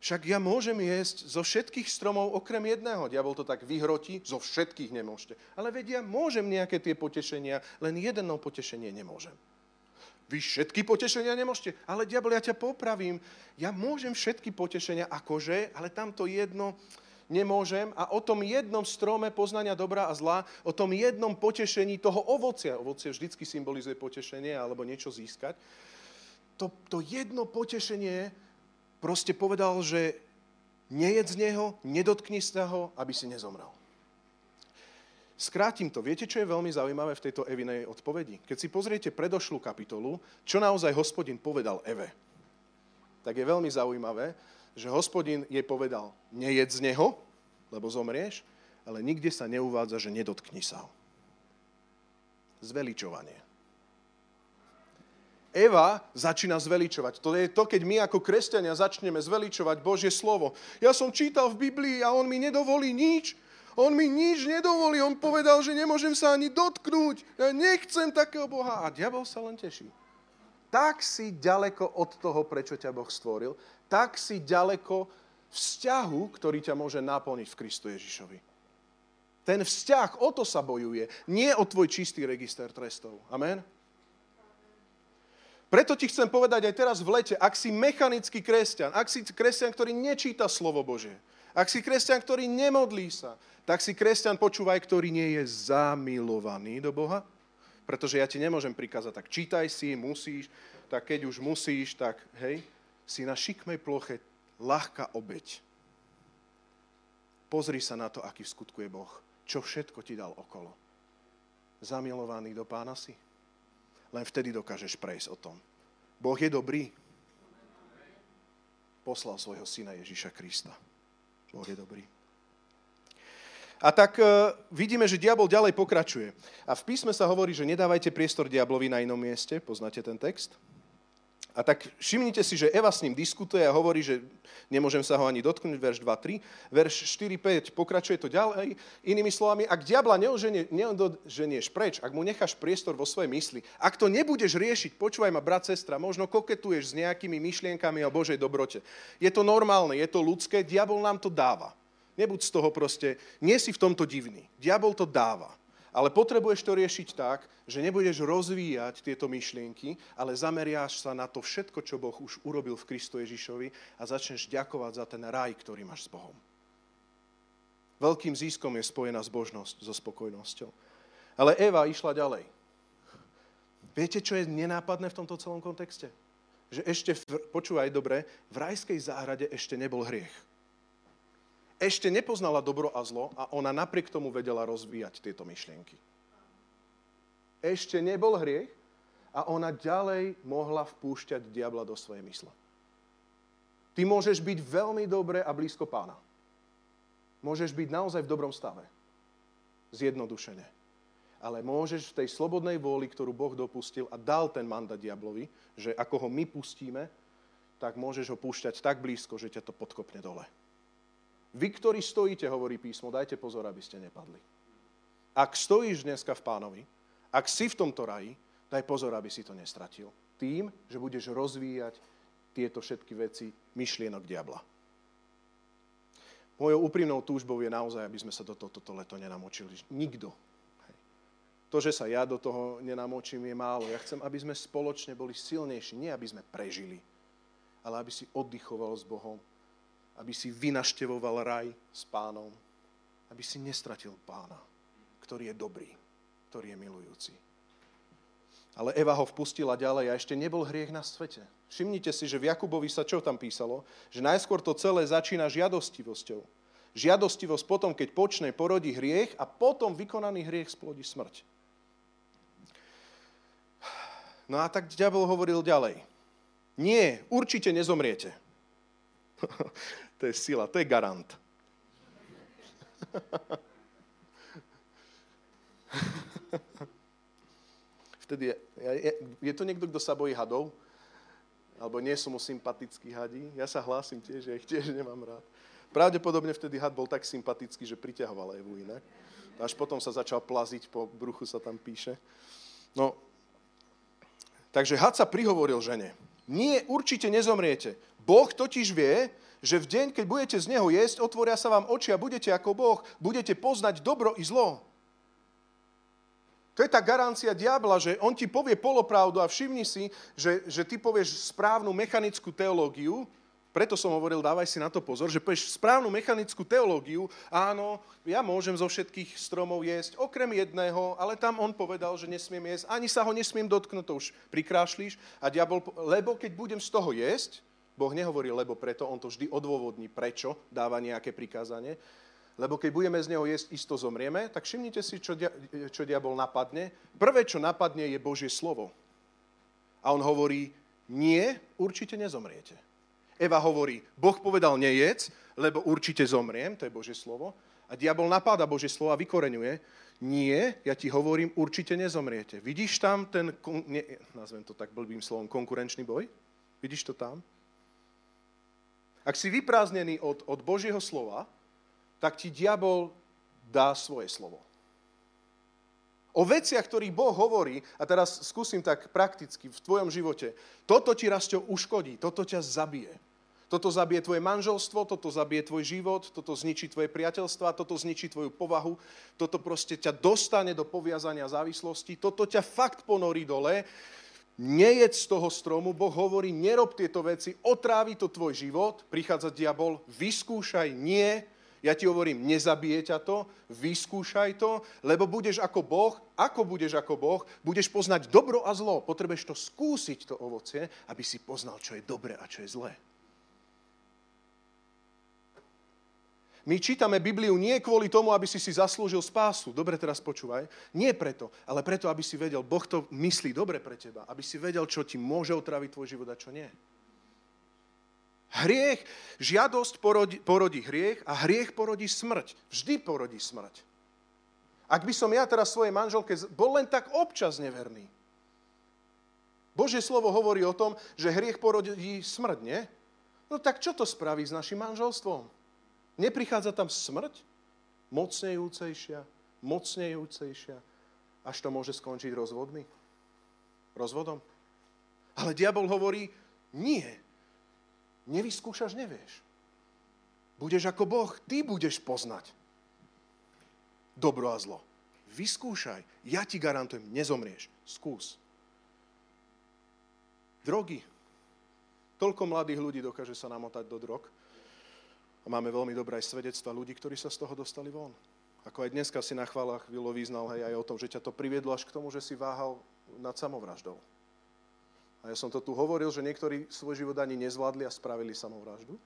[SPEAKER 1] však ja môžem jesť zo všetkých stromov okrem jedného. Diabol to tak vyhrotí, zo všetkých nemôžete. Ale vedia, môžem nejaké tie potešenia, len jedno potešenie nemôžem. Vy všetky potešenia nemôžete, ale diabol, ja ťa popravím. Ja môžem všetky potešenia akože, ale tamto jedno nemôžem a o tom jednom strome poznania dobra a zla, o tom jednom potešení toho ovocia, ovocie vždycky symbolizuje potešenie alebo niečo získať, to, to jedno potešenie proste povedal, že nejedz z neho, nedotkni sa ho, aby si nezomrel. Skrátim to. Viete, čo je veľmi zaujímavé v tejto Evinej odpovedi? Keď si pozriete predošlú kapitolu, čo naozaj hospodin povedal Eve, tak je veľmi zaujímavé, že hospodin jej povedal, nejedz z neho, lebo zomrieš, ale nikde sa neuvádza, že nedotkni sa ho. Zveličovanie. Eva začína zveličovať. To je to, keď my ako kresťania začneme zveličovať Božie slovo. Ja som čítal v Biblii a on mi nedovolí nič. On mi nič nedovolí. On povedal, že nemôžem sa ani dotknúť. Ja nechcem takého Boha. A diabol sa len teší. Tak si ďaleko od toho, prečo ťa Boh stvoril, tak si ďaleko vzťahu, ktorý ťa môže naplniť v Kristu Ježišovi. Ten vzťah, o to sa bojuje, nie o tvoj čistý register trestov. Amen? Preto ti chcem povedať aj teraz v lete, ak si mechanický kresťan, ak si kresťan, ktorý nečíta slovo Bože, ak si kresťan, ktorý nemodlí sa, tak si kresťan, počúvaj, ktorý nie je zamilovaný do Boha, pretože ja ti nemôžem prikázať, tak čítaj si, musíš, tak keď už musíš, tak hej, si na šikmej ploche ľahká obeď. Pozri sa na to, aký v skutku je Boh. Čo všetko ti dal okolo. Zamilovaný do pána si? Len vtedy dokážeš prejsť o tom. Boh je dobrý. Poslal svojho syna Ježíša Krista. Boh je dobrý. A tak uh, vidíme, že diabol ďalej pokračuje. A v písme sa hovorí, že nedávajte priestor diablovi na inom mieste. Poznáte ten text? A tak všimnite si, že Eva s ním diskutuje a hovorí, že nemôžem sa ho ani dotknúť, verš 2.3. Verš 4.5 pokračuje to ďalej. Inými slovami, ak diabla neodženieš preč, ak mu necháš priestor vo svojej mysli, ak to nebudeš riešiť, počúvaj ma, brat, sestra, možno koketuješ s nejakými myšlienkami o Božej dobrote. Je to normálne, je to ľudské, diabol nám to dáva. Nebuď z toho proste, nie si v tomto divný. Diabol to dáva. Ale potrebuješ to riešiť tak, že nebudeš rozvíjať tieto myšlienky, ale zameriáš sa na to všetko, čo Boh už urobil v Kristu Ježišovi a začneš ďakovať za ten raj, ktorý máš s Bohom. Veľkým získom je spojená zbožnosť so spokojnosťou. Ale Eva išla ďalej. Viete, čo je nenápadné v tomto celom kontexte? Že ešte, počúvaj dobre, v rajskej záhrade ešte nebol hriech ešte nepoznala dobro a zlo a ona napriek tomu vedela rozvíjať tieto myšlienky. Ešte nebol hriech a ona ďalej mohla vpúšťať diabla do svojej mysle. Ty môžeš byť veľmi dobre a blízko pána. Môžeš byť naozaj v dobrom stave. Zjednodušene. Ale môžeš v tej slobodnej vôli, ktorú Boh dopustil a dal ten mandát diablovi, že ako ho my pustíme, tak môžeš ho púšťať tak blízko, že ťa to podkopne dole. Vy, ktorí stojíte, hovorí písmo, dajte pozor, aby ste nepadli. Ak stojíš dneska v pánovi, ak si v tomto raji, daj pozor, aby si to nestratil. Tým, že budeš rozvíjať tieto všetky veci myšlienok diabla. Mojou úprimnou túžbou je naozaj, aby sme sa do tohto leto nenamočili. Nikto. Hej. To, že sa ja do toho nenamočím, je málo. Ja chcem, aby sme spoločne boli silnejší. Nie, aby sme prežili, ale aby si oddychoval s Bohom, aby si vynaštevoval raj s pánom, aby si nestratil pána, ktorý je dobrý, ktorý je milujúci. Ale Eva ho vpustila ďalej a ešte nebol hriech na svete. Všimnite si, že v Jakubovi sa čo tam písalo? Že najskôr to celé začína žiadostivosťou. Žiadostivosť potom, keď počne, porodí hriech a potom vykonaný hriech splodí smrť. No a tak diabol hovoril ďalej. Nie, určite nezomriete. to je sila, to je garant. Vtedy je, je, je to niekto, kto sa bojí hadov? Alebo nie sú mu sympatickí hadí? Ja sa hlásim tiež, ja ich tiež nemám rád. Pravdepodobne vtedy had bol tak sympatický, že priťahoval Evu inak. Až potom sa začal plaziť, po bruchu sa tam píše. No, takže had sa prihovoril žene. Nie, určite nezomriete. Boh totiž vie, že v deň, keď budete z neho jesť, otvoria sa vám oči a budete ako Boh, budete poznať dobro i zlo. To je tá garancia diabla, že on ti povie polopravdu a všimni si, že, že ty povieš správnu mechanickú teológiu, preto som hovoril, dávaj si na to pozor, že povieš správnu mechanickú teológiu, áno, ja môžem zo všetkých stromov jesť, okrem jedného, ale tam on povedal, že nesmiem jesť, ani sa ho nesmiem dotknúť, to už prikrášlíš. A diabol, lebo keď budem z toho jesť, Boh nehovorí lebo preto, on to vždy odôvodní, prečo dáva nejaké prikázanie. Lebo keď budeme z neho jesť, isto zomrieme, tak všimnite si, čo, dia, čo diabol napadne. Prvé, čo napadne, je Božie slovo. A on hovorí, nie, určite nezomriete. Eva hovorí, Boh povedal nejedz, lebo určite zomriem, to je Božie slovo. A diabol napáda Božie slovo a vykoreňuje, nie, ja ti hovorím, určite nezomriete. Vidíš tam ten, ne, nazvem to tak blbým slovom, konkurenčný boj? Vidíš to tam? Ak si vyprázdnený od, od Božieho slova, tak ti diabol dá svoje slovo. O veciach, ktorých Boh hovorí, a teraz skúsim tak prakticky v tvojom živote, toto ti raz uškodí, toto ťa zabije. Toto zabije tvoje manželstvo, toto zabije tvoj život, toto zničí tvoje priateľstva, toto zničí tvoju povahu, toto proste ťa dostane do poviazania závislosti, toto ťa fakt ponorí dole nejedz z toho stromu, Boh hovorí, nerob tieto veci, otrávi to tvoj život, prichádza diabol, vyskúšaj, nie, ja ti hovorím, nezabije ťa to, vyskúšaj to, lebo budeš ako Boh, ako budeš ako Boh, budeš poznať dobro a zlo. Potrebuješ to skúsiť, to ovocie, aby si poznal, čo je dobre a čo je zlé. My čítame Bibliu nie kvôli tomu, aby si si zaslúžil spásu. Dobre, teraz počúvaj. Nie preto, ale preto, aby si vedel, Boh to myslí dobre pre teba. Aby si vedel, čo ti môže otraviť tvoj život a čo nie. Hriech, žiadosť porodí, porodí hriech a hriech porodí smrť. Vždy porodí smrť. Ak by som ja teraz svojej manželke bol len tak občas neverný. Božie slovo hovorí o tom, že hriech porodí smrť, nie? No tak čo to spraví s našim manželstvom? Neprichádza tam smrť? Mocnejúcejšia, mocnejúcejšia, až to môže skončiť rozvodmi? Rozvodom? Ale diabol hovorí, nie. Nevyskúšaš, nevieš. Budeš ako Boh, ty budeš poznať dobro a zlo. Vyskúšaj, ja ti garantujem, nezomrieš. Skús. Drogy. Toľko mladých ľudí dokáže sa namotať do drog, a máme veľmi dobré aj svedectva ľudí, ktorí sa z toho dostali von. Ako aj dneska si na chválach Vilo význal hej, aj o tom, že ťa to priviedlo až k tomu, že si váhal nad samovraždou. A ja som to tu hovoril, že niektorí svoj život ani nezvládli a spravili samovraždu.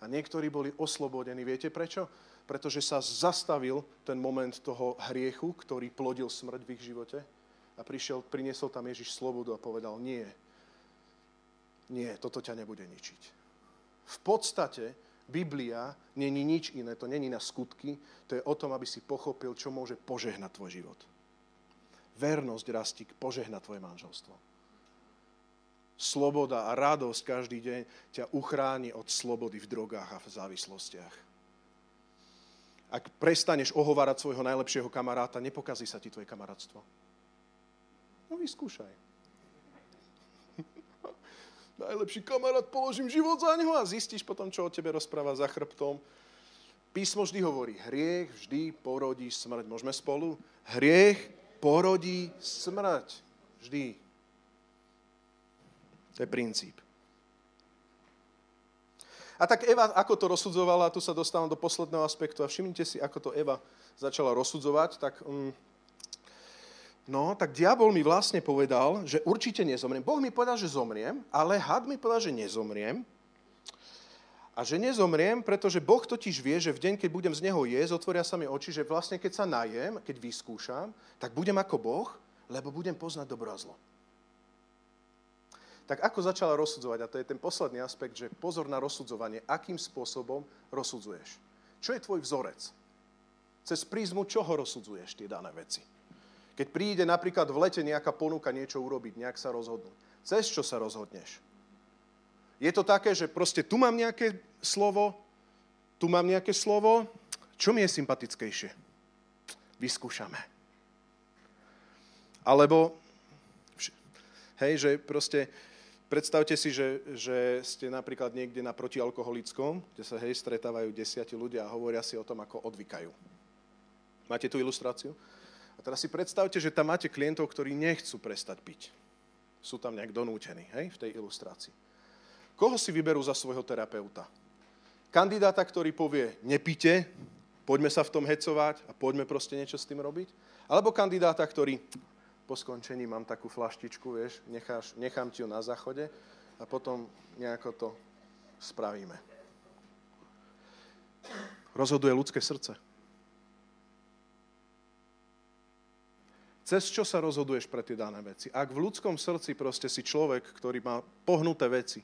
[SPEAKER 1] A niektorí boli oslobodení. Viete prečo? Pretože sa zastavil ten moment toho hriechu, ktorý plodil smrť v ich živote. A prišiel, priniesol tam Ježiš slobodu a povedal, nie, nie, toto ťa nebude ničiť. V podstate Biblia není nič iné, to není na skutky, to je o tom, aby si pochopil, čo môže požehnať tvoj život. Vernosť rastí požehna tvoje manželstvo. Sloboda a radosť každý deň ťa uchráni od slobody v drogách a v závislostiach. Ak prestaneš ohovárať svojho najlepšieho kamaráta, nepokazí sa ti tvoje kamarátstvo. No vyskúšaj najlepší kamarát, položím život za neho a zistíš potom, čo o tebe rozpráva za chrbtom. Písmo vždy hovorí, hriech vždy porodí smrť. Môžeme spolu? Hriech porodí smrť. Vždy. To je princíp. A tak Eva, ako to rozsudzovala, tu sa dostávam do posledného aspektu a všimnite si, ako to Eva začala rozsudzovať, tak um, No, tak diabol mi vlastne povedal, že určite nezomriem. Boh mi povedal, že zomriem, ale had mi povedal, že nezomriem. A že nezomriem, pretože Boh totiž vie, že v deň, keď budem z Neho jesť, otvoria sa mi oči, že vlastne keď sa najem, keď vyskúšam, tak budem ako Boh, lebo budem poznať dobro a zlo. Tak ako začala rozsudzovať? A to je ten posledný aspekt, že pozor na rozsudzovanie. Akým spôsobom rozsudzuješ? Čo je tvoj vzorec? Cez prízmu čoho rozsudzuješ tie dané veci? Keď príde napríklad v lete nejaká ponuka niečo urobiť, nejak sa rozhodnúť. Cez čo sa rozhodneš? Je to také, že proste tu mám nejaké slovo, tu mám nejaké slovo, čo mi je sympatickejšie? Vyskúšame. Alebo, hej, že proste predstavte si, že, že ste napríklad niekde na protialkoholickom, kde sa hej, stretávajú desiati ľudia a hovoria si o tom, ako odvykajú. Máte tú ilustráciu? A teraz si predstavte, že tam máte klientov, ktorí nechcú prestať piť. Sú tam nejak donútení, hej, v tej ilustrácii. Koho si vyberú za svojho terapeuta? Kandidáta, ktorý povie, nepite, poďme sa v tom hecovať a poďme proste niečo s tým robiť? Alebo kandidáta, ktorý po skončení mám takú flaštičku, vieš, necháš, nechám ti ju na záchode a potom nejako to spravíme. Rozhoduje ľudské srdce. Cez čo sa rozhoduješ pre tie dané veci? Ak v ľudskom srdci proste si človek, ktorý má pohnuté veci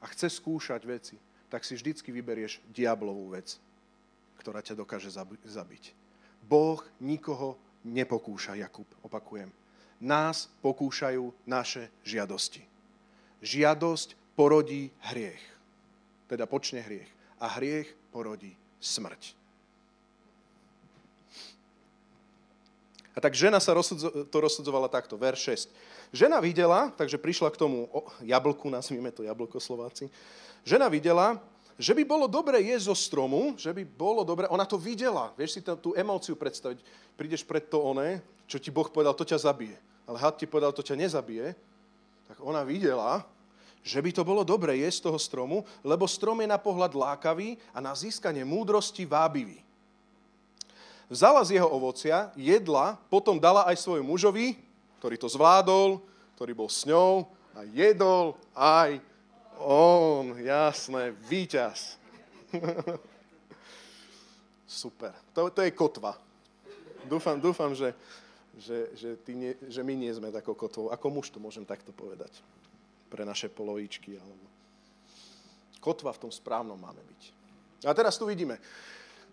[SPEAKER 1] a chce skúšať veci, tak si vždycky vyberieš diablovú vec, ktorá ťa dokáže zabiť. Boh nikoho nepokúša, Jakub, opakujem. Nás pokúšajú naše žiadosti. Žiadosť porodí hriech. Teda počne hriech. A hriech porodí smrť. A tak žena sa rozsudzo, to rozsudzovala takto, ver 6. Žena videla, takže prišla k tomu jablku, nazvime to jablko Slováci. Žena videla, že by bolo dobre jesť zo stromu, že by bolo dobre, ona to videla, vieš si tú, tú emóciu predstaviť, prídeš pred to oné, čo ti Boh povedal, to ťa zabije. Ale had ti povedal, to ťa nezabije, tak ona videla, že by to bolo dobre jesť z toho stromu, lebo strom je na pohľad lákavý a na získanie múdrosti vábivý vzala z jeho ovocia, jedla, potom dala aj svojmu mužovi, ktorý to zvládol, ktorý bol s ňou a jedol aj on, jasné, víťaz. Super. To, to je kotva. Dúfam, dúfam že, že, že, ty nie, že my nie sme takou kotvou. Ako muž to môžem takto povedať. Pre naše polovičky. Alebo... Kotva v tom správnom máme byť. A teraz tu vidíme.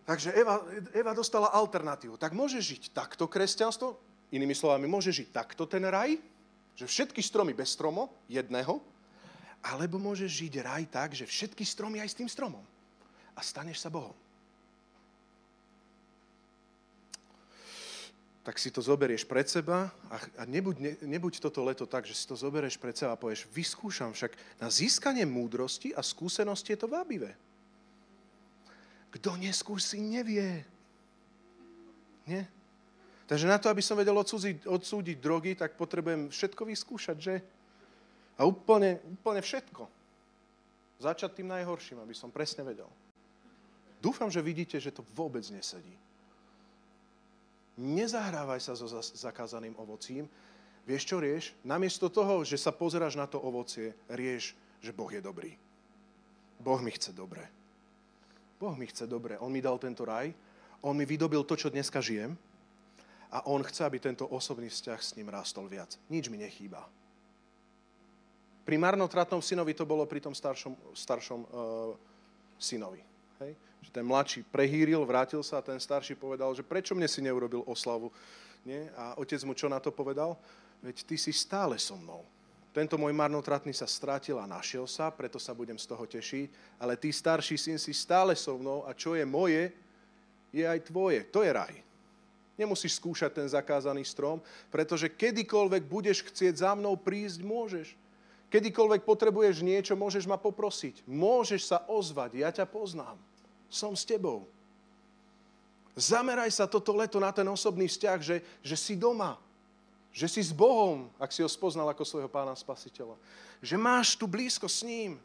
[SPEAKER 1] Takže Eva, Eva dostala alternatívu. Tak môže žiť takto kresťanstvo, inými slovami, môže žiť takto ten raj, že všetky stromy bez stromo, jedného, alebo môže žiť raj tak, že všetky stromy aj s tým stromom. A staneš sa Bohom. tak si to zoberieš pred seba a, a nebuď, ne, nebuď toto leto tak, že si to zoberieš pred seba a povieš, vyskúšam však na získanie múdrosti a skúsenosti je to vábivé. Kto neskúsi, nevie. Nie? Takže na to, aby som vedel odsúdiť, odsúdiť drogy, tak potrebujem všetko vyskúšať, že? A úplne, úplne všetko. Začať tým najhorším, aby som presne vedel. Dúfam, že vidíte, že to vôbec nesedí. Nezahrávaj sa so zakázaným ovocím. Vieš čo rieš? Namiesto toho, že sa pozeráš na to ovocie, rieš, že Boh je dobrý. Boh mi chce dobre. Boh mi chce dobre. On mi dal tento raj, on mi vydobil to, čo dneska žijem a on chce, aby tento osobný vzťah s ním rástol viac. Nič mi nechýba. Pri marnotratnom synovi to bolo pri tom staršom, staršom uh, synovi. Hej? Že ten mladší prehýril, vrátil sa a ten starší povedal, že prečo mne si neurobil oslavu? Nie? A otec mu čo na to povedal? Veď ty si stále so mnou. Tento môj marnotratný sa strátil a našiel sa, preto sa budem z toho tešiť, ale ty starší syn si stále so mnou a čo je moje, je aj tvoje. To je raj. Nemusíš skúšať ten zakázaný strom, pretože kedykoľvek budeš chcieť za mnou prísť, môžeš. Kedykoľvek potrebuješ niečo, môžeš ma poprosiť. Môžeš sa ozvať, ja ťa poznám. Som s tebou. Zameraj sa toto leto na ten osobný vzťah, že, že si doma, že si s Bohom, ak si ho spoznal ako svojho pána spasiteľa. Že máš tu blízko s ním.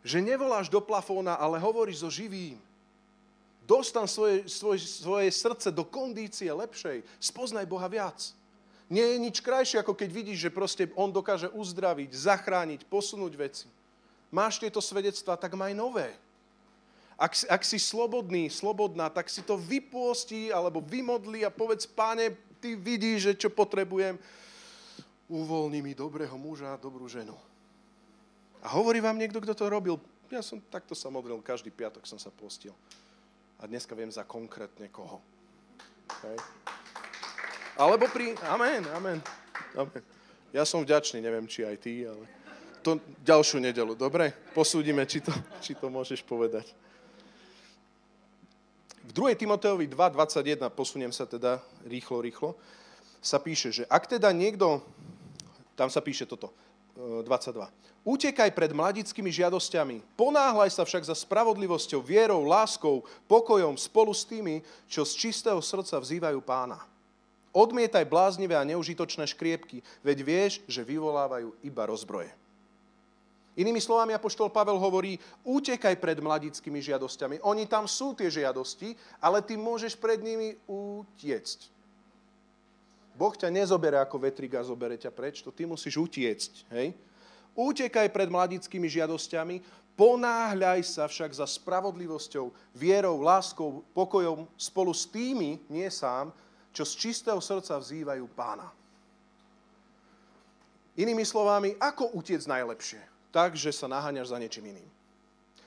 [SPEAKER 1] Že nevoláš do plafóna, ale hovoríš so živým. Dostan svoje, svoje, svoje srdce do kondície lepšej. Spoznaj Boha viac. Nie je nič krajšie, ako keď vidíš, že proste On dokáže uzdraviť, zachrániť, posunúť veci. Máš tieto svedectvá, tak maj nové. Ak, ak si slobodný, slobodná, tak si to vypôsti alebo vymodli a povedz, páne, ty vidíš, že čo potrebujem. uvoľni mi dobrého muža a dobrú ženu. A hovorí vám niekto, kto to robil? Ja som takto sa modlil, každý piatok som sa postil. A dneska viem za konkrétne koho. Hej. Alebo pri... Amen, amen, amen. Ja som vďačný, neviem, či aj ty, ale to ďalšiu nedelu, dobre? Posúdime, či to, či to môžeš povedať. V 2. Timoteovi 2.21, posuniem sa teda rýchlo, rýchlo, sa píše, že ak teda niekto, tam sa píše toto, 22. E, Utekaj pred mladickými žiadosťami, ponáhľaj sa však za spravodlivosťou, vierou, láskou, pokojom spolu s tými, čo z čistého srdca vzývajú pána. Odmietaj bláznivé a neužitočné škriepky, veď vieš, že vyvolávajú iba rozbroje. Inými slovami, Apoštol Pavel hovorí, utekaj pred mladickými žiadosťami. Oni tam sú tie žiadosti, ale ty môžeš pred nimi utiecť. Boh ťa nezobere ako vetriga, zobere ťa preč, to ty musíš utiecť. Hej? Utekaj pred mladickými žiadosťami, ponáhľaj sa však za spravodlivosťou, vierou, láskou, pokojom spolu s tými, nie sám, čo z čistého srdca vzývajú pána. Inými slovami, ako utiec najlepšie? Tak, že sa naháňaš za niečím iným.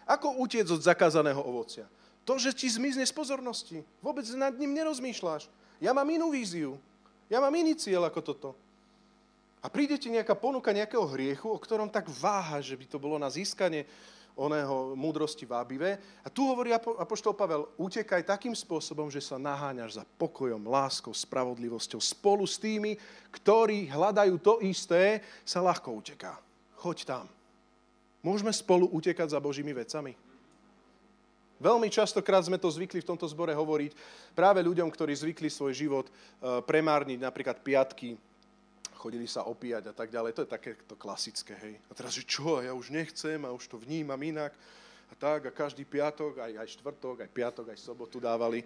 [SPEAKER 1] Ako utiec od zakázaného ovocia? To, že ti zmizne z pozornosti. Vôbec nad ním nerozmýšľaš. Ja mám inú víziu. Ja mám iný cieľ ako toto. A príde ti nejaká ponuka nejakého hriechu, o ktorom tak váha, že by to bolo na získanie oného múdrosti vábivé. A tu hovorí Apoštol Pavel, utekaj takým spôsobom, že sa naháňaš za pokojom, láskou, spravodlivosťou. Spolu s tými, ktorí hľadajú to isté, sa ľahko uteká. Choď tam. Môžeme spolu utekať za Božími vecami? Veľmi častokrát sme to zvykli v tomto zbore hovoriť práve ľuďom, ktorí zvykli svoj život eh, premárniť napríklad piatky, chodili sa opíjať a tak ďalej. To je také to klasické, hej. A teraz, že čo, ja už nechcem a už to vnímam inak. A tak, a každý piatok, aj, aj štvrtok, aj piatok, aj sobotu dávali.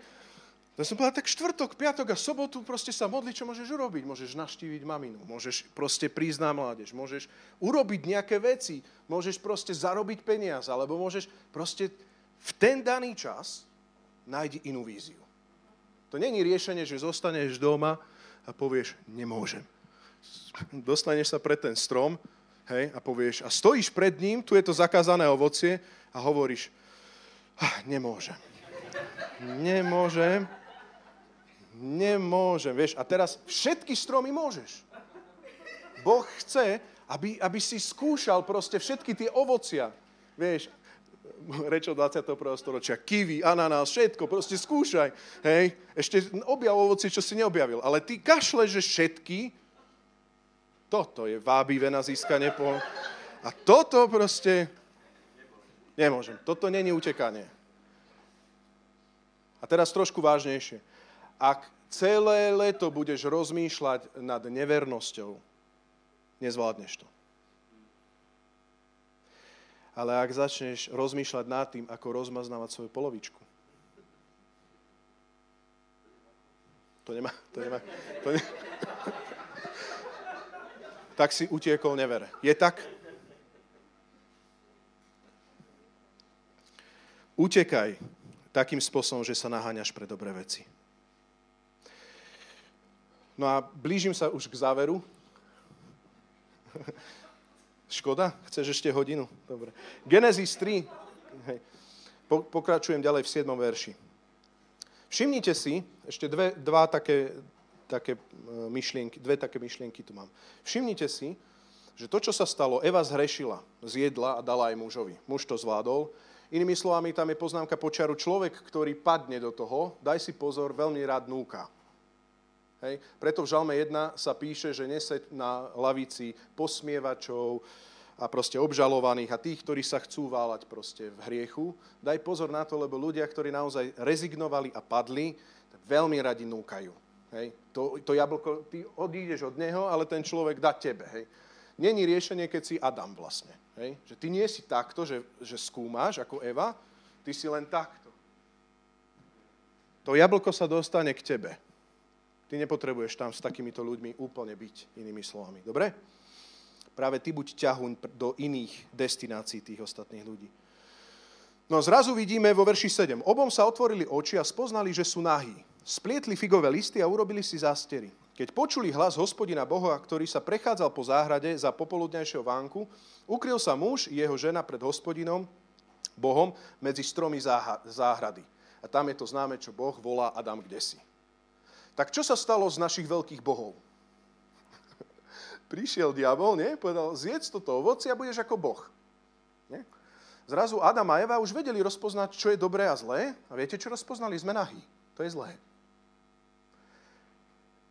[SPEAKER 1] Ja som povedal, tak štvrtok, piatok a sobotu proste sa modli, čo môžeš urobiť. Môžeš naštíviť maminu, môžeš proste prísť na mládež, môžeš urobiť nejaké veci, môžeš proste zarobiť peniaz, alebo môžeš proste v ten daný čas nájdi inú víziu. To není riešenie, že zostaneš doma a povieš, nemôžem dostaneš sa pred ten strom hej, a povieš, a stojíš pred ním, tu je to zakázané ovocie a hovoríš, ah, nemôžem. Nemôžem. Nemôžem, vieš. A teraz všetky stromy môžeš. Boh chce, aby, aby si skúšal proste všetky tie ovocia. Vieš, reč od 21. storočia, kiwi, ananás, všetko, proste skúšaj. Hej, ešte objav ovoci, čo si neobjavil. Ale ty kašle, že všetky toto je vábivé na získanie po... A toto proste... Nemôžem. Toto není utekanie. A teraz trošku vážnejšie. Ak celé leto budeš rozmýšľať nad nevernosťou, nezvládneš to. Ale ak začneš rozmýšľať nad tým, ako rozmaznávať svoju polovičku, to nemá, to nemá, to nemá, tak si utiekol nevere. Je tak? Utekaj takým spôsobom, že sa naháňaš pre dobré veci. No a blížim sa už k záveru. Škoda? Chceš ešte hodinu? Dobre. Genesis 3. Hej. Pokračujem ďalej v 7. verši. Všimnite si, ešte dve, dva také také e, myšlienky, dve také myšlienky tu mám. Všimnite si, že to, čo sa stalo, Eva zhrešila, zjedla a dala aj mužovi. Muž to zvládol. Inými slovami, tam je poznámka počiaru človek, ktorý padne do toho, daj si pozor, veľmi rád núka. Hej? Preto v Žalme 1 sa píše, že neseď na lavici posmievačov a proste obžalovaných a tých, ktorí sa chcú váľať proste v hriechu. Daj pozor na to, lebo ľudia, ktorí naozaj rezignovali a padli, veľmi radi núkajú. Hej. To, to jablko, ty odídeš od neho, ale ten človek dá tebe. Hej. Není riešenie, keď si Adam vlastne. Hej. Že ty nie si takto, že, že skúmaš ako Eva, ty si len takto. To jablko sa dostane k tebe. Ty nepotrebuješ tam s takýmito ľuďmi úplne byť, inými slovami. Dobre? Práve ty buď ťahuň do iných destinácií tých ostatných ľudí. No zrazu vidíme vo verši 7. Obom sa otvorili oči a spoznali, že sú nahí. Splietli figové listy a urobili si zástery. Keď počuli hlas hospodina Boha, ktorý sa prechádzal po záhrade za popoludnejšieho vánku, ukryl sa muž i jeho žena pred hospodinom Bohom medzi stromy záhrady. A tam je to známe, čo Boh volá Adam kde si. Tak čo sa stalo z našich veľkých bohov? Prišiel diabol, nie? Povedal, zjedz toto ovoci a budeš ako Boh. Nie? Zrazu Adam a Eva už vedeli rozpoznať, čo je dobré a zlé. A viete, čo rozpoznali? Sme nahý. To je zlé.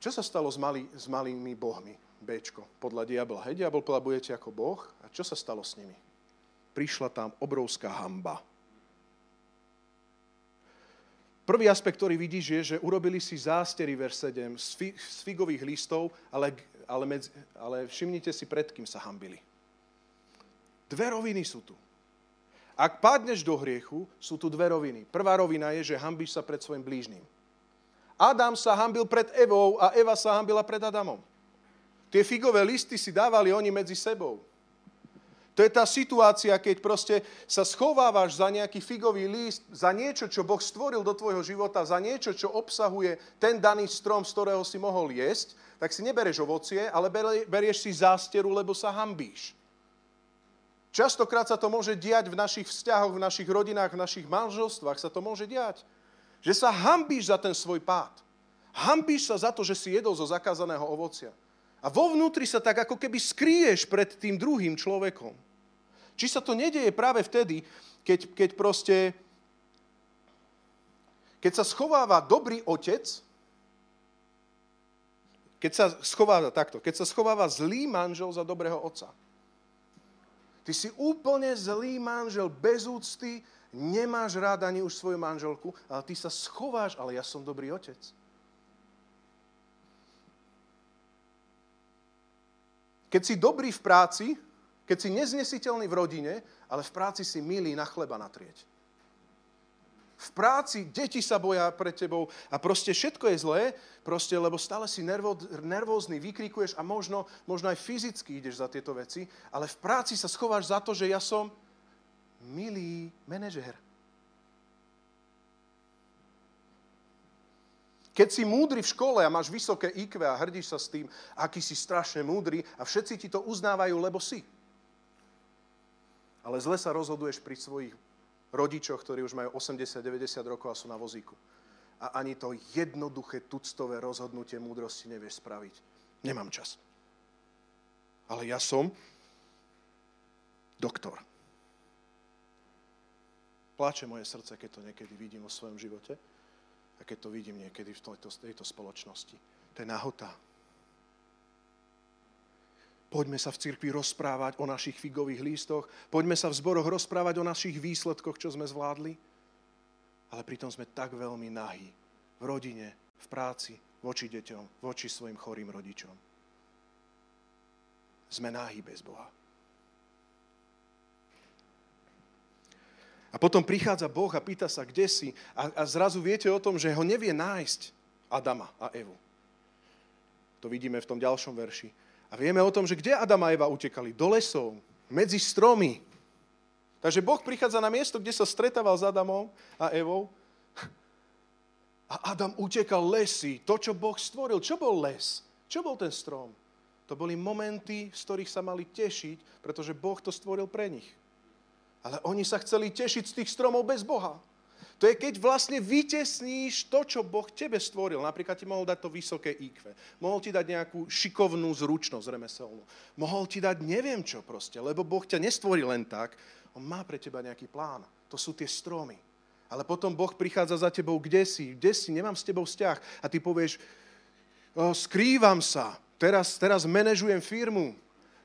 [SPEAKER 1] Čo sa stalo s, malý, s malými bohmi? Bčko, podľa diabla. Hej, diabol povedal, budete ako boh. A čo sa stalo s nimi? Prišla tam obrovská hamba. Prvý aspekt, ktorý vidíš, je, že urobili si zástery, verš 7, z figových listov, ale, ale, medzi, ale všimnite si, pred kým sa hambili. Dve roviny sú tu. Ak padneš do hriechu, sú tu dve roviny. Prvá rovina je, že hambíš sa pred svojim blížnym. Adam sa hambil pred Evou a Eva sa hambila pred Adamom. Tie figové listy si dávali oni medzi sebou. To je tá situácia, keď proste sa schovávaš za nejaký figový líst, za niečo, čo Boh stvoril do tvojho života, za niečo, čo obsahuje ten daný strom, z ktorého si mohol jesť, tak si nebereš ovocie, ale berieš si zásteru, lebo sa hambíš. Častokrát sa to môže diať v našich vzťahoch, v našich rodinách, v našich manželstvách sa to môže diať. Že sa hambíš za ten svoj pád. Hambíš sa za to, že si jedol zo zakázaného ovocia. A vo vnútri sa tak ako keby skryješ pred tým druhým človekom. Či sa to nedieje práve vtedy, keď, keď proste, keď sa schováva dobrý otec, keď sa schováva takto, keď sa schováva zlý manžel za dobrého otca. Ty si úplne zlý manžel, bez úcty, nemáš rád ani už svoju manželku, ale ty sa schováš, ale ja som dobrý otec. Keď si dobrý v práci, keď si neznesiteľný v rodine, ale v práci si milý na chleba natrieť. V práci deti sa boja pred tebou a proste všetko je zlé, proste, lebo stále si nervo, nervózny, vykrikuješ a možno, možno aj fyzicky ideš za tieto veci, ale v práci sa schováš za to, že ja som milý manažér. Keď si múdry v škole a máš vysoké IQ a hrdíš sa s tým, aký si strašne múdry a všetci ti to uznávajú, lebo si ale zle sa rozhoduješ pri svojich rodičoch, ktorí už majú 80-90 rokov a sú na vozíku. A ani to jednoduché, tuctové rozhodnutie múdrosti nevieš spraviť. Nemám čas. Ale ja som doktor. Pláče moje srdce, keď to niekedy vidím vo svojom živote a keď to vidím niekedy v tejto spoločnosti. To je nahota. Poďme sa v cirkvi rozprávať o našich figových lístoch. Poďme sa v zboroch rozprávať o našich výsledkoch, čo sme zvládli. Ale pritom sme tak veľmi nahí. V rodine, v práci, voči deťom, voči svojim chorým rodičom. Sme nahí bez Boha. A potom prichádza Boh a pýta sa, kde si. A, a zrazu viete o tom, že ho nevie nájsť Adama a Evu. To vidíme v tom ďalšom verši a vieme o tom, že kde Adam a Eva utekali? Do lesov, medzi stromy. Takže Boh prichádza na miesto, kde sa stretával s Adamom a Evou. A Adam utekal lesy. To, čo Boh stvoril. Čo bol les? Čo bol ten strom? To boli momenty, z ktorých sa mali tešiť, pretože Boh to stvoril pre nich. Ale oni sa chceli tešiť z tých stromov bez Boha. To je, keď vlastne vytesníš to, čo Boh tebe stvoril. Napríklad ti mohol dať to vysoké IQ. Mohol ti dať nejakú šikovnú zručnosť remeselnú. Mohol ti dať neviem čo proste, lebo Boh ťa nestvoril len tak. On má pre teba nejaký plán. To sú tie stromy. Ale potom Boh prichádza za tebou, kde si, kde si, nemám s tebou vzťah. A ty povieš, skrývam sa, teraz, teraz manažujem firmu,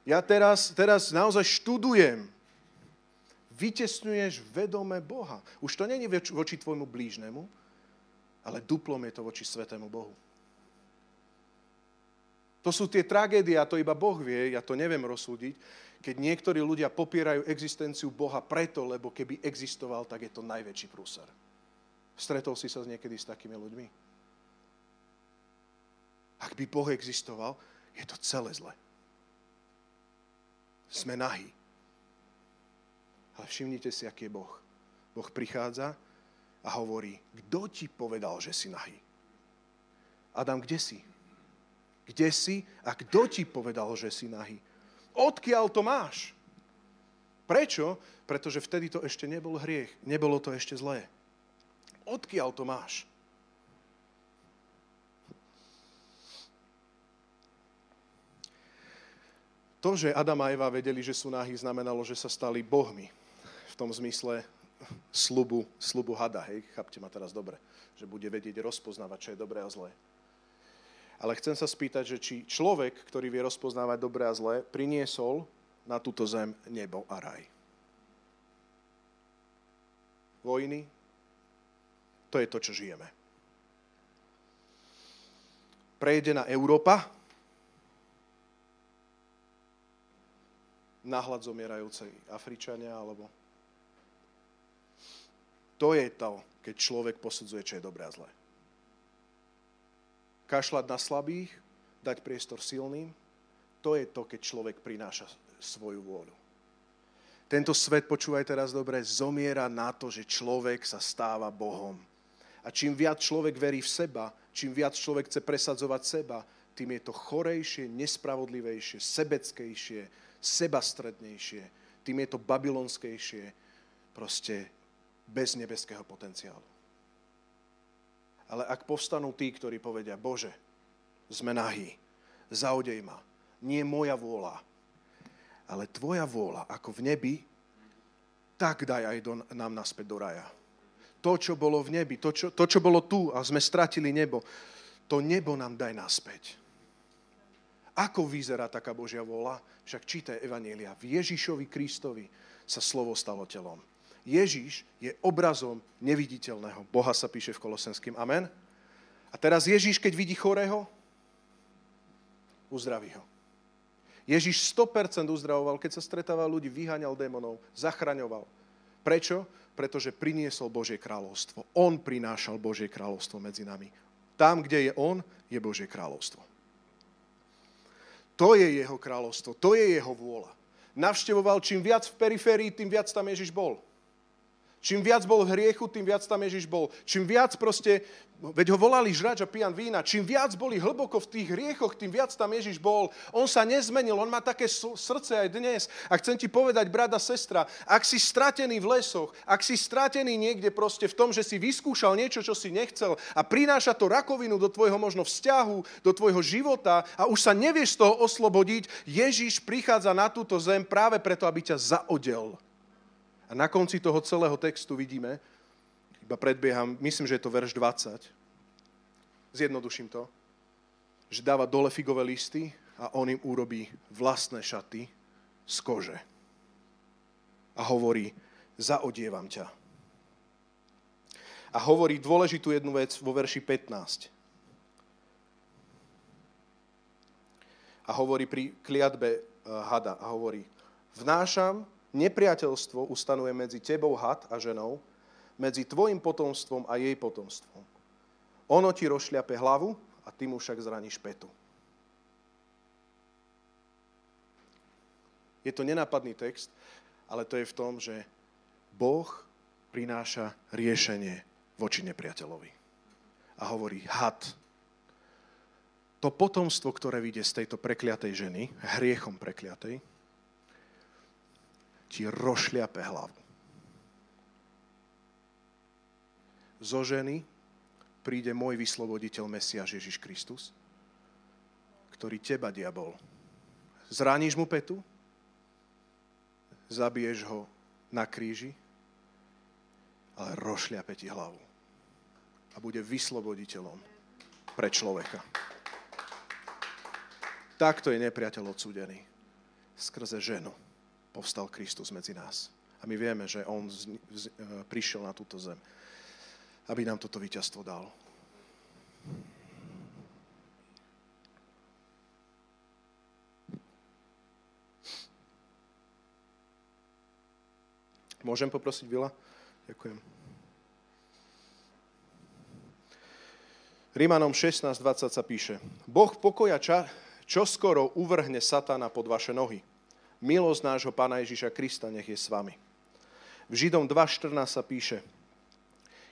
[SPEAKER 1] ja teraz, teraz naozaj študujem, vytesňuješ vedome Boha. Už to není voči tvojmu blížnemu, ale duplom je to voči svetému Bohu. To sú tie tragédie, a to iba Boh vie, ja to neviem rozsúdiť, keď niektorí ľudia popierajú existenciu Boha preto, lebo keby existoval, tak je to najväčší prúser. Stretol si sa niekedy s takými ľuďmi? Ak by Boh existoval, je to celé zle. Sme nahí. Ale všimnite si, aký je Boh. Boh prichádza a hovorí, kto ti povedal, že si nahý? Adam, kde si? Kde si a kto ti povedal, že si nahý? Odkiaľ to máš? Prečo? Pretože vtedy to ešte nebol hriech, nebolo to ešte zlé. Odkiaľ to máš? To, že Adam a Eva vedeli, že sú nahý, znamenalo, že sa stali bohmi. Tom zmysle slubu, slubu hada, hej, chápte ma teraz dobre, že bude vedieť rozpoznávať, čo je dobré a zlé. Ale chcem sa spýtať, že či človek, ktorý vie rozpoznávať dobré a zlé, priniesol na túto zem nebo a raj. Vojny, to je to, čo žijeme. Prejedená Európa, nahľad zomierajúcej Afričania, alebo... To je to, keď človek posudzuje, čo je dobré a zlé. Kašľať na slabých, dať priestor silným, to je to, keď človek prináša svoju vôľu. Tento svet, počúvaj teraz dobre, zomiera na to, že človek sa stáva Bohom. A čím viac človek verí v seba, čím viac človek chce presadzovať seba, tým je to chorejšie, nespravodlivejšie, sebeckejšie, sebastrednejšie, tým je to babylonskejšie, proste bez nebeského potenciálu. Ale ak povstanú tí, ktorí povedia, Bože, sme nahý, zaudej ma, nie moja vôľa, ale tvoja vôľa, ako v nebi, tak daj aj do, nám naspäť do raja. To, čo bolo v nebi, to čo, to, čo bolo tu a sme stratili nebo, to nebo nám daj naspäť. Ako vyzerá taká Božia vôľa? Však čítaj Evanielia. V Ježišovi Kristovi sa slovo stalo telom. Ježiš je obrazom neviditeľného. Boha sa píše v Kolosenským. Amen. A teraz Ježiš, keď vidí chorého, uzdraví ho. Ježiš 100% uzdravoval, keď sa stretával ľudí, vyháňal démonov, zachraňoval. Prečo? Pretože priniesol Božie kráľovstvo. On prinášal Božie kráľovstvo medzi nami. Tam, kde je On, je Božie kráľovstvo. To je jeho kráľovstvo, to je jeho vôľa. Navštevoval čím viac v periférii, tým viac tam Ježiš bol. Čím viac bol v hriechu, tým viac tam Ježiš bol. Čím viac proste, veď ho volali žrač a pijan vína, čím viac boli hlboko v tých hriechoch, tým viac tam Ježiš bol. On sa nezmenil, on má také srdce aj dnes. A chcem ti povedať, brada, sestra, ak si stratený v lesoch, ak si stratený niekde proste v tom, že si vyskúšal niečo, čo si nechcel a prináša to rakovinu do tvojho možno vzťahu, do tvojho života a už sa nevieš z toho oslobodiť, Ježiš prichádza na túto zem práve preto, aby ťa zaodel a na konci toho celého textu vidíme, iba predbieham, myslím, že je to verš 20, zjednoduším to, že dáva dole figové listy a on im urobí vlastné šaty z kože. A hovorí, zaodievam ťa. A hovorí dôležitú jednu vec vo verši 15. A hovorí pri kliatbe eh, hada a hovorí, vnášam Nepriateľstvo ustanuje medzi tebou had a ženou, medzi tvojim potomstvom a jej potomstvom. Ono ti rozšľape hlavu a ty mu však zraníš petu. Je to nenápadný text, ale to je v tom, že Boh prináša riešenie voči nepriateľovi. A hovorí, had, to potomstvo, ktoré vyjde z tejto prekliatej ženy, hriechom prekliatej, ti rošliape hlavu. Zo ženy príde môj vysloboditeľ Mesiaš Ježiš Kristus, ktorý teba, diabol, zraníš mu petu, zabiješ ho na kríži, ale rošliape ti hlavu a bude vysloboditeľom pre človeka. Takto je nepriateľ odsúdený skrze ženu povstal Kristus medzi nás. A my vieme, že On z, z, e, prišiel na túto zem, aby nám toto víťazstvo dal. Môžem poprosiť Vila? Ďakujem. Rímanom 16.20 sa píše Boh pokoja ča, čoskoro uvrhne satana pod vaše nohy milosť nášho Pána Ježiša Krista nech je s vami. V Židom 2.14 sa píše,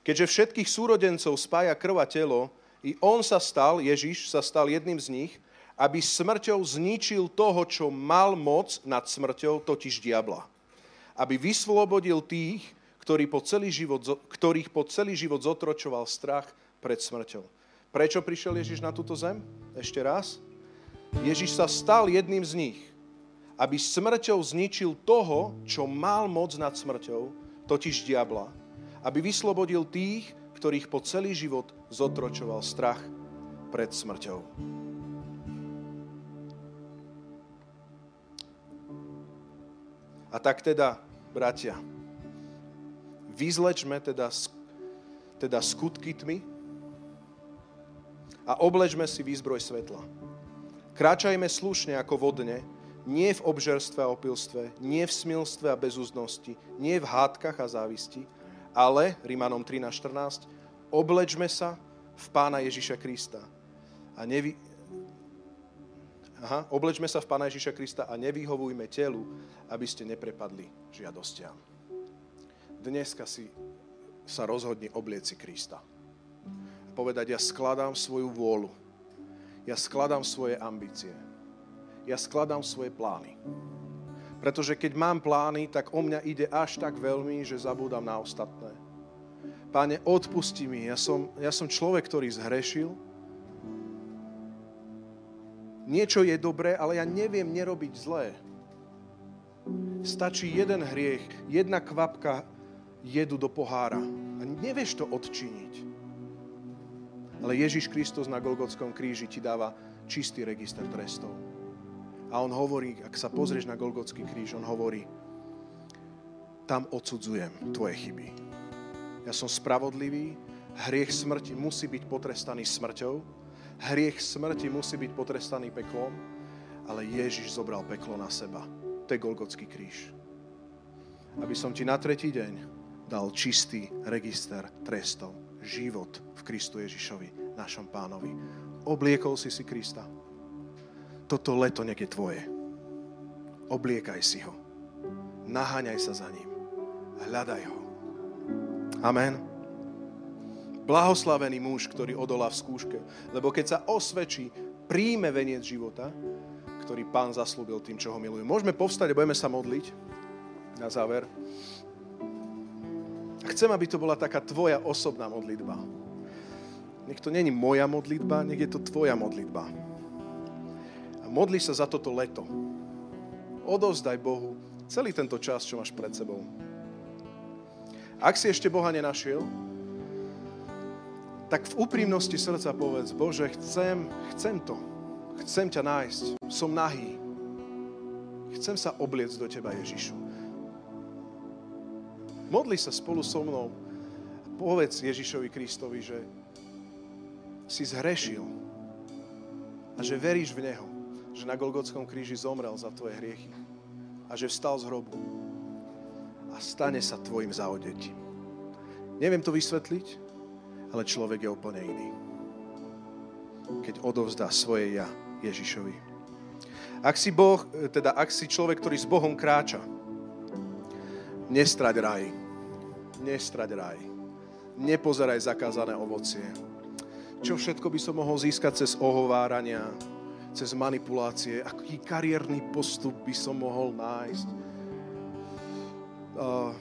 [SPEAKER 1] keďže všetkých súrodencov spája krv a telo, i on sa stal, Ježiš sa stal jedným z nich, aby smrťou zničil toho, čo mal moc nad smrťou, totiž diabla. Aby vyslobodil tých, ktorý po celý život, ktorých po celý život zotročoval strach pred smrťou. Prečo prišiel Ježiš na túto zem? Ešte raz. Ježiš sa stal jedným z nich, aby smrťou zničil toho, čo mal moc nad smrťou, totiž diabla. Aby vyslobodil tých, ktorých po celý život zotročoval strach pred smrťou. A tak teda, bratia, vyzlečme teda, teda skutky tmy a oblečme si výzbroj svetla. Kráčajme slušne ako vodne, nie v obžerstve a opilstve, nie v smilstve a bezúznosti, nie v hádkach a závisti, ale, Rímanom 13.14, oblečme sa v Pána Ježiša Krista a nevy, Aha, oblečme sa v Pána Ježiša Krista a nevyhovujme telu, aby ste neprepadli žiadostiam. Dneska si sa rozhodni oblieci Krista. Povedať, ja skladám svoju vôľu. Ja skladám svoje ambície. Ja skladám svoje plány. Pretože keď mám plány, tak o mňa ide až tak veľmi, že zabúdam na ostatné. Páne, odpusti mi. Ja som, ja som človek, ktorý zhrešil, niečo je dobré, ale ja neviem nerobiť zlé. Stačí jeden hriech, jedna kvapka jedu do pohára a nevieš to odčiniť. Ale Ježiš Kristus na Golgotskom kríži ti dáva čistý register trestov. A on hovorí, ak sa pozrieš na Golgotský kríž, on hovorí, tam odsudzujem tvoje chyby. Ja som spravodlivý, hriech smrti musí byť potrestaný smrťou, Hriech smrti musí byť potrestaný peklom, ale Ježiš zobral peklo na seba. To je Golgotský kríž. Aby som ti na tretí deň dal čistý register trestov. Život v Kristu Ježišovi, našom pánovi. Obliekol si si Krista. Toto leto nech je tvoje. Obliekaj si ho. Naháňaj sa za ním. Hľadaj ho. Amen. Blahoslavený muž, ktorý odolá v skúške. Lebo keď sa osvedčí, príjme veniec života, ktorý pán zaslúbil tým, čo ho milujú. Môžeme povstať a budeme sa modliť na záver. Chcem, aby to bola taká tvoja osobná modlitba. Nech to není moja modlitba, nech je to tvoja modlitba. Modli sa za toto leto. Odovzdaj Bohu celý tento čas, čo máš pred sebou. Ak si ešte Boha nenašiel, tak v úprimnosti srdca povedz, Bože, chcem, chcem to. Chcem ťa nájsť. Som nahý. Chcem sa obliecť do Teba, Ježišu. Modli sa spolu so mnou. Povedz Ježišovi Kristovi, že si zhrešil a že veríš v Neho, že na Golgotskom kríži zomrel za tvoje hriechy a že vstal z hrobu a stane sa tvojim zaodetím. Neviem to vysvetliť, ale človek je úplne iný. Keď odovzdá svoje ja Ježišovi. Ak si, boh, teda ak si človek, ktorý s Bohom kráča, nestrať raj. Nestrať raj. Nepozeraj zakázané ovocie. Čo všetko by som mohol získať cez ohovárania, cez manipulácie, aký kariérny postup by som mohol nájsť. Uh,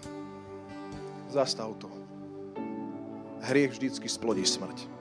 [SPEAKER 1] zastav to hriech vždycky splodí smrť.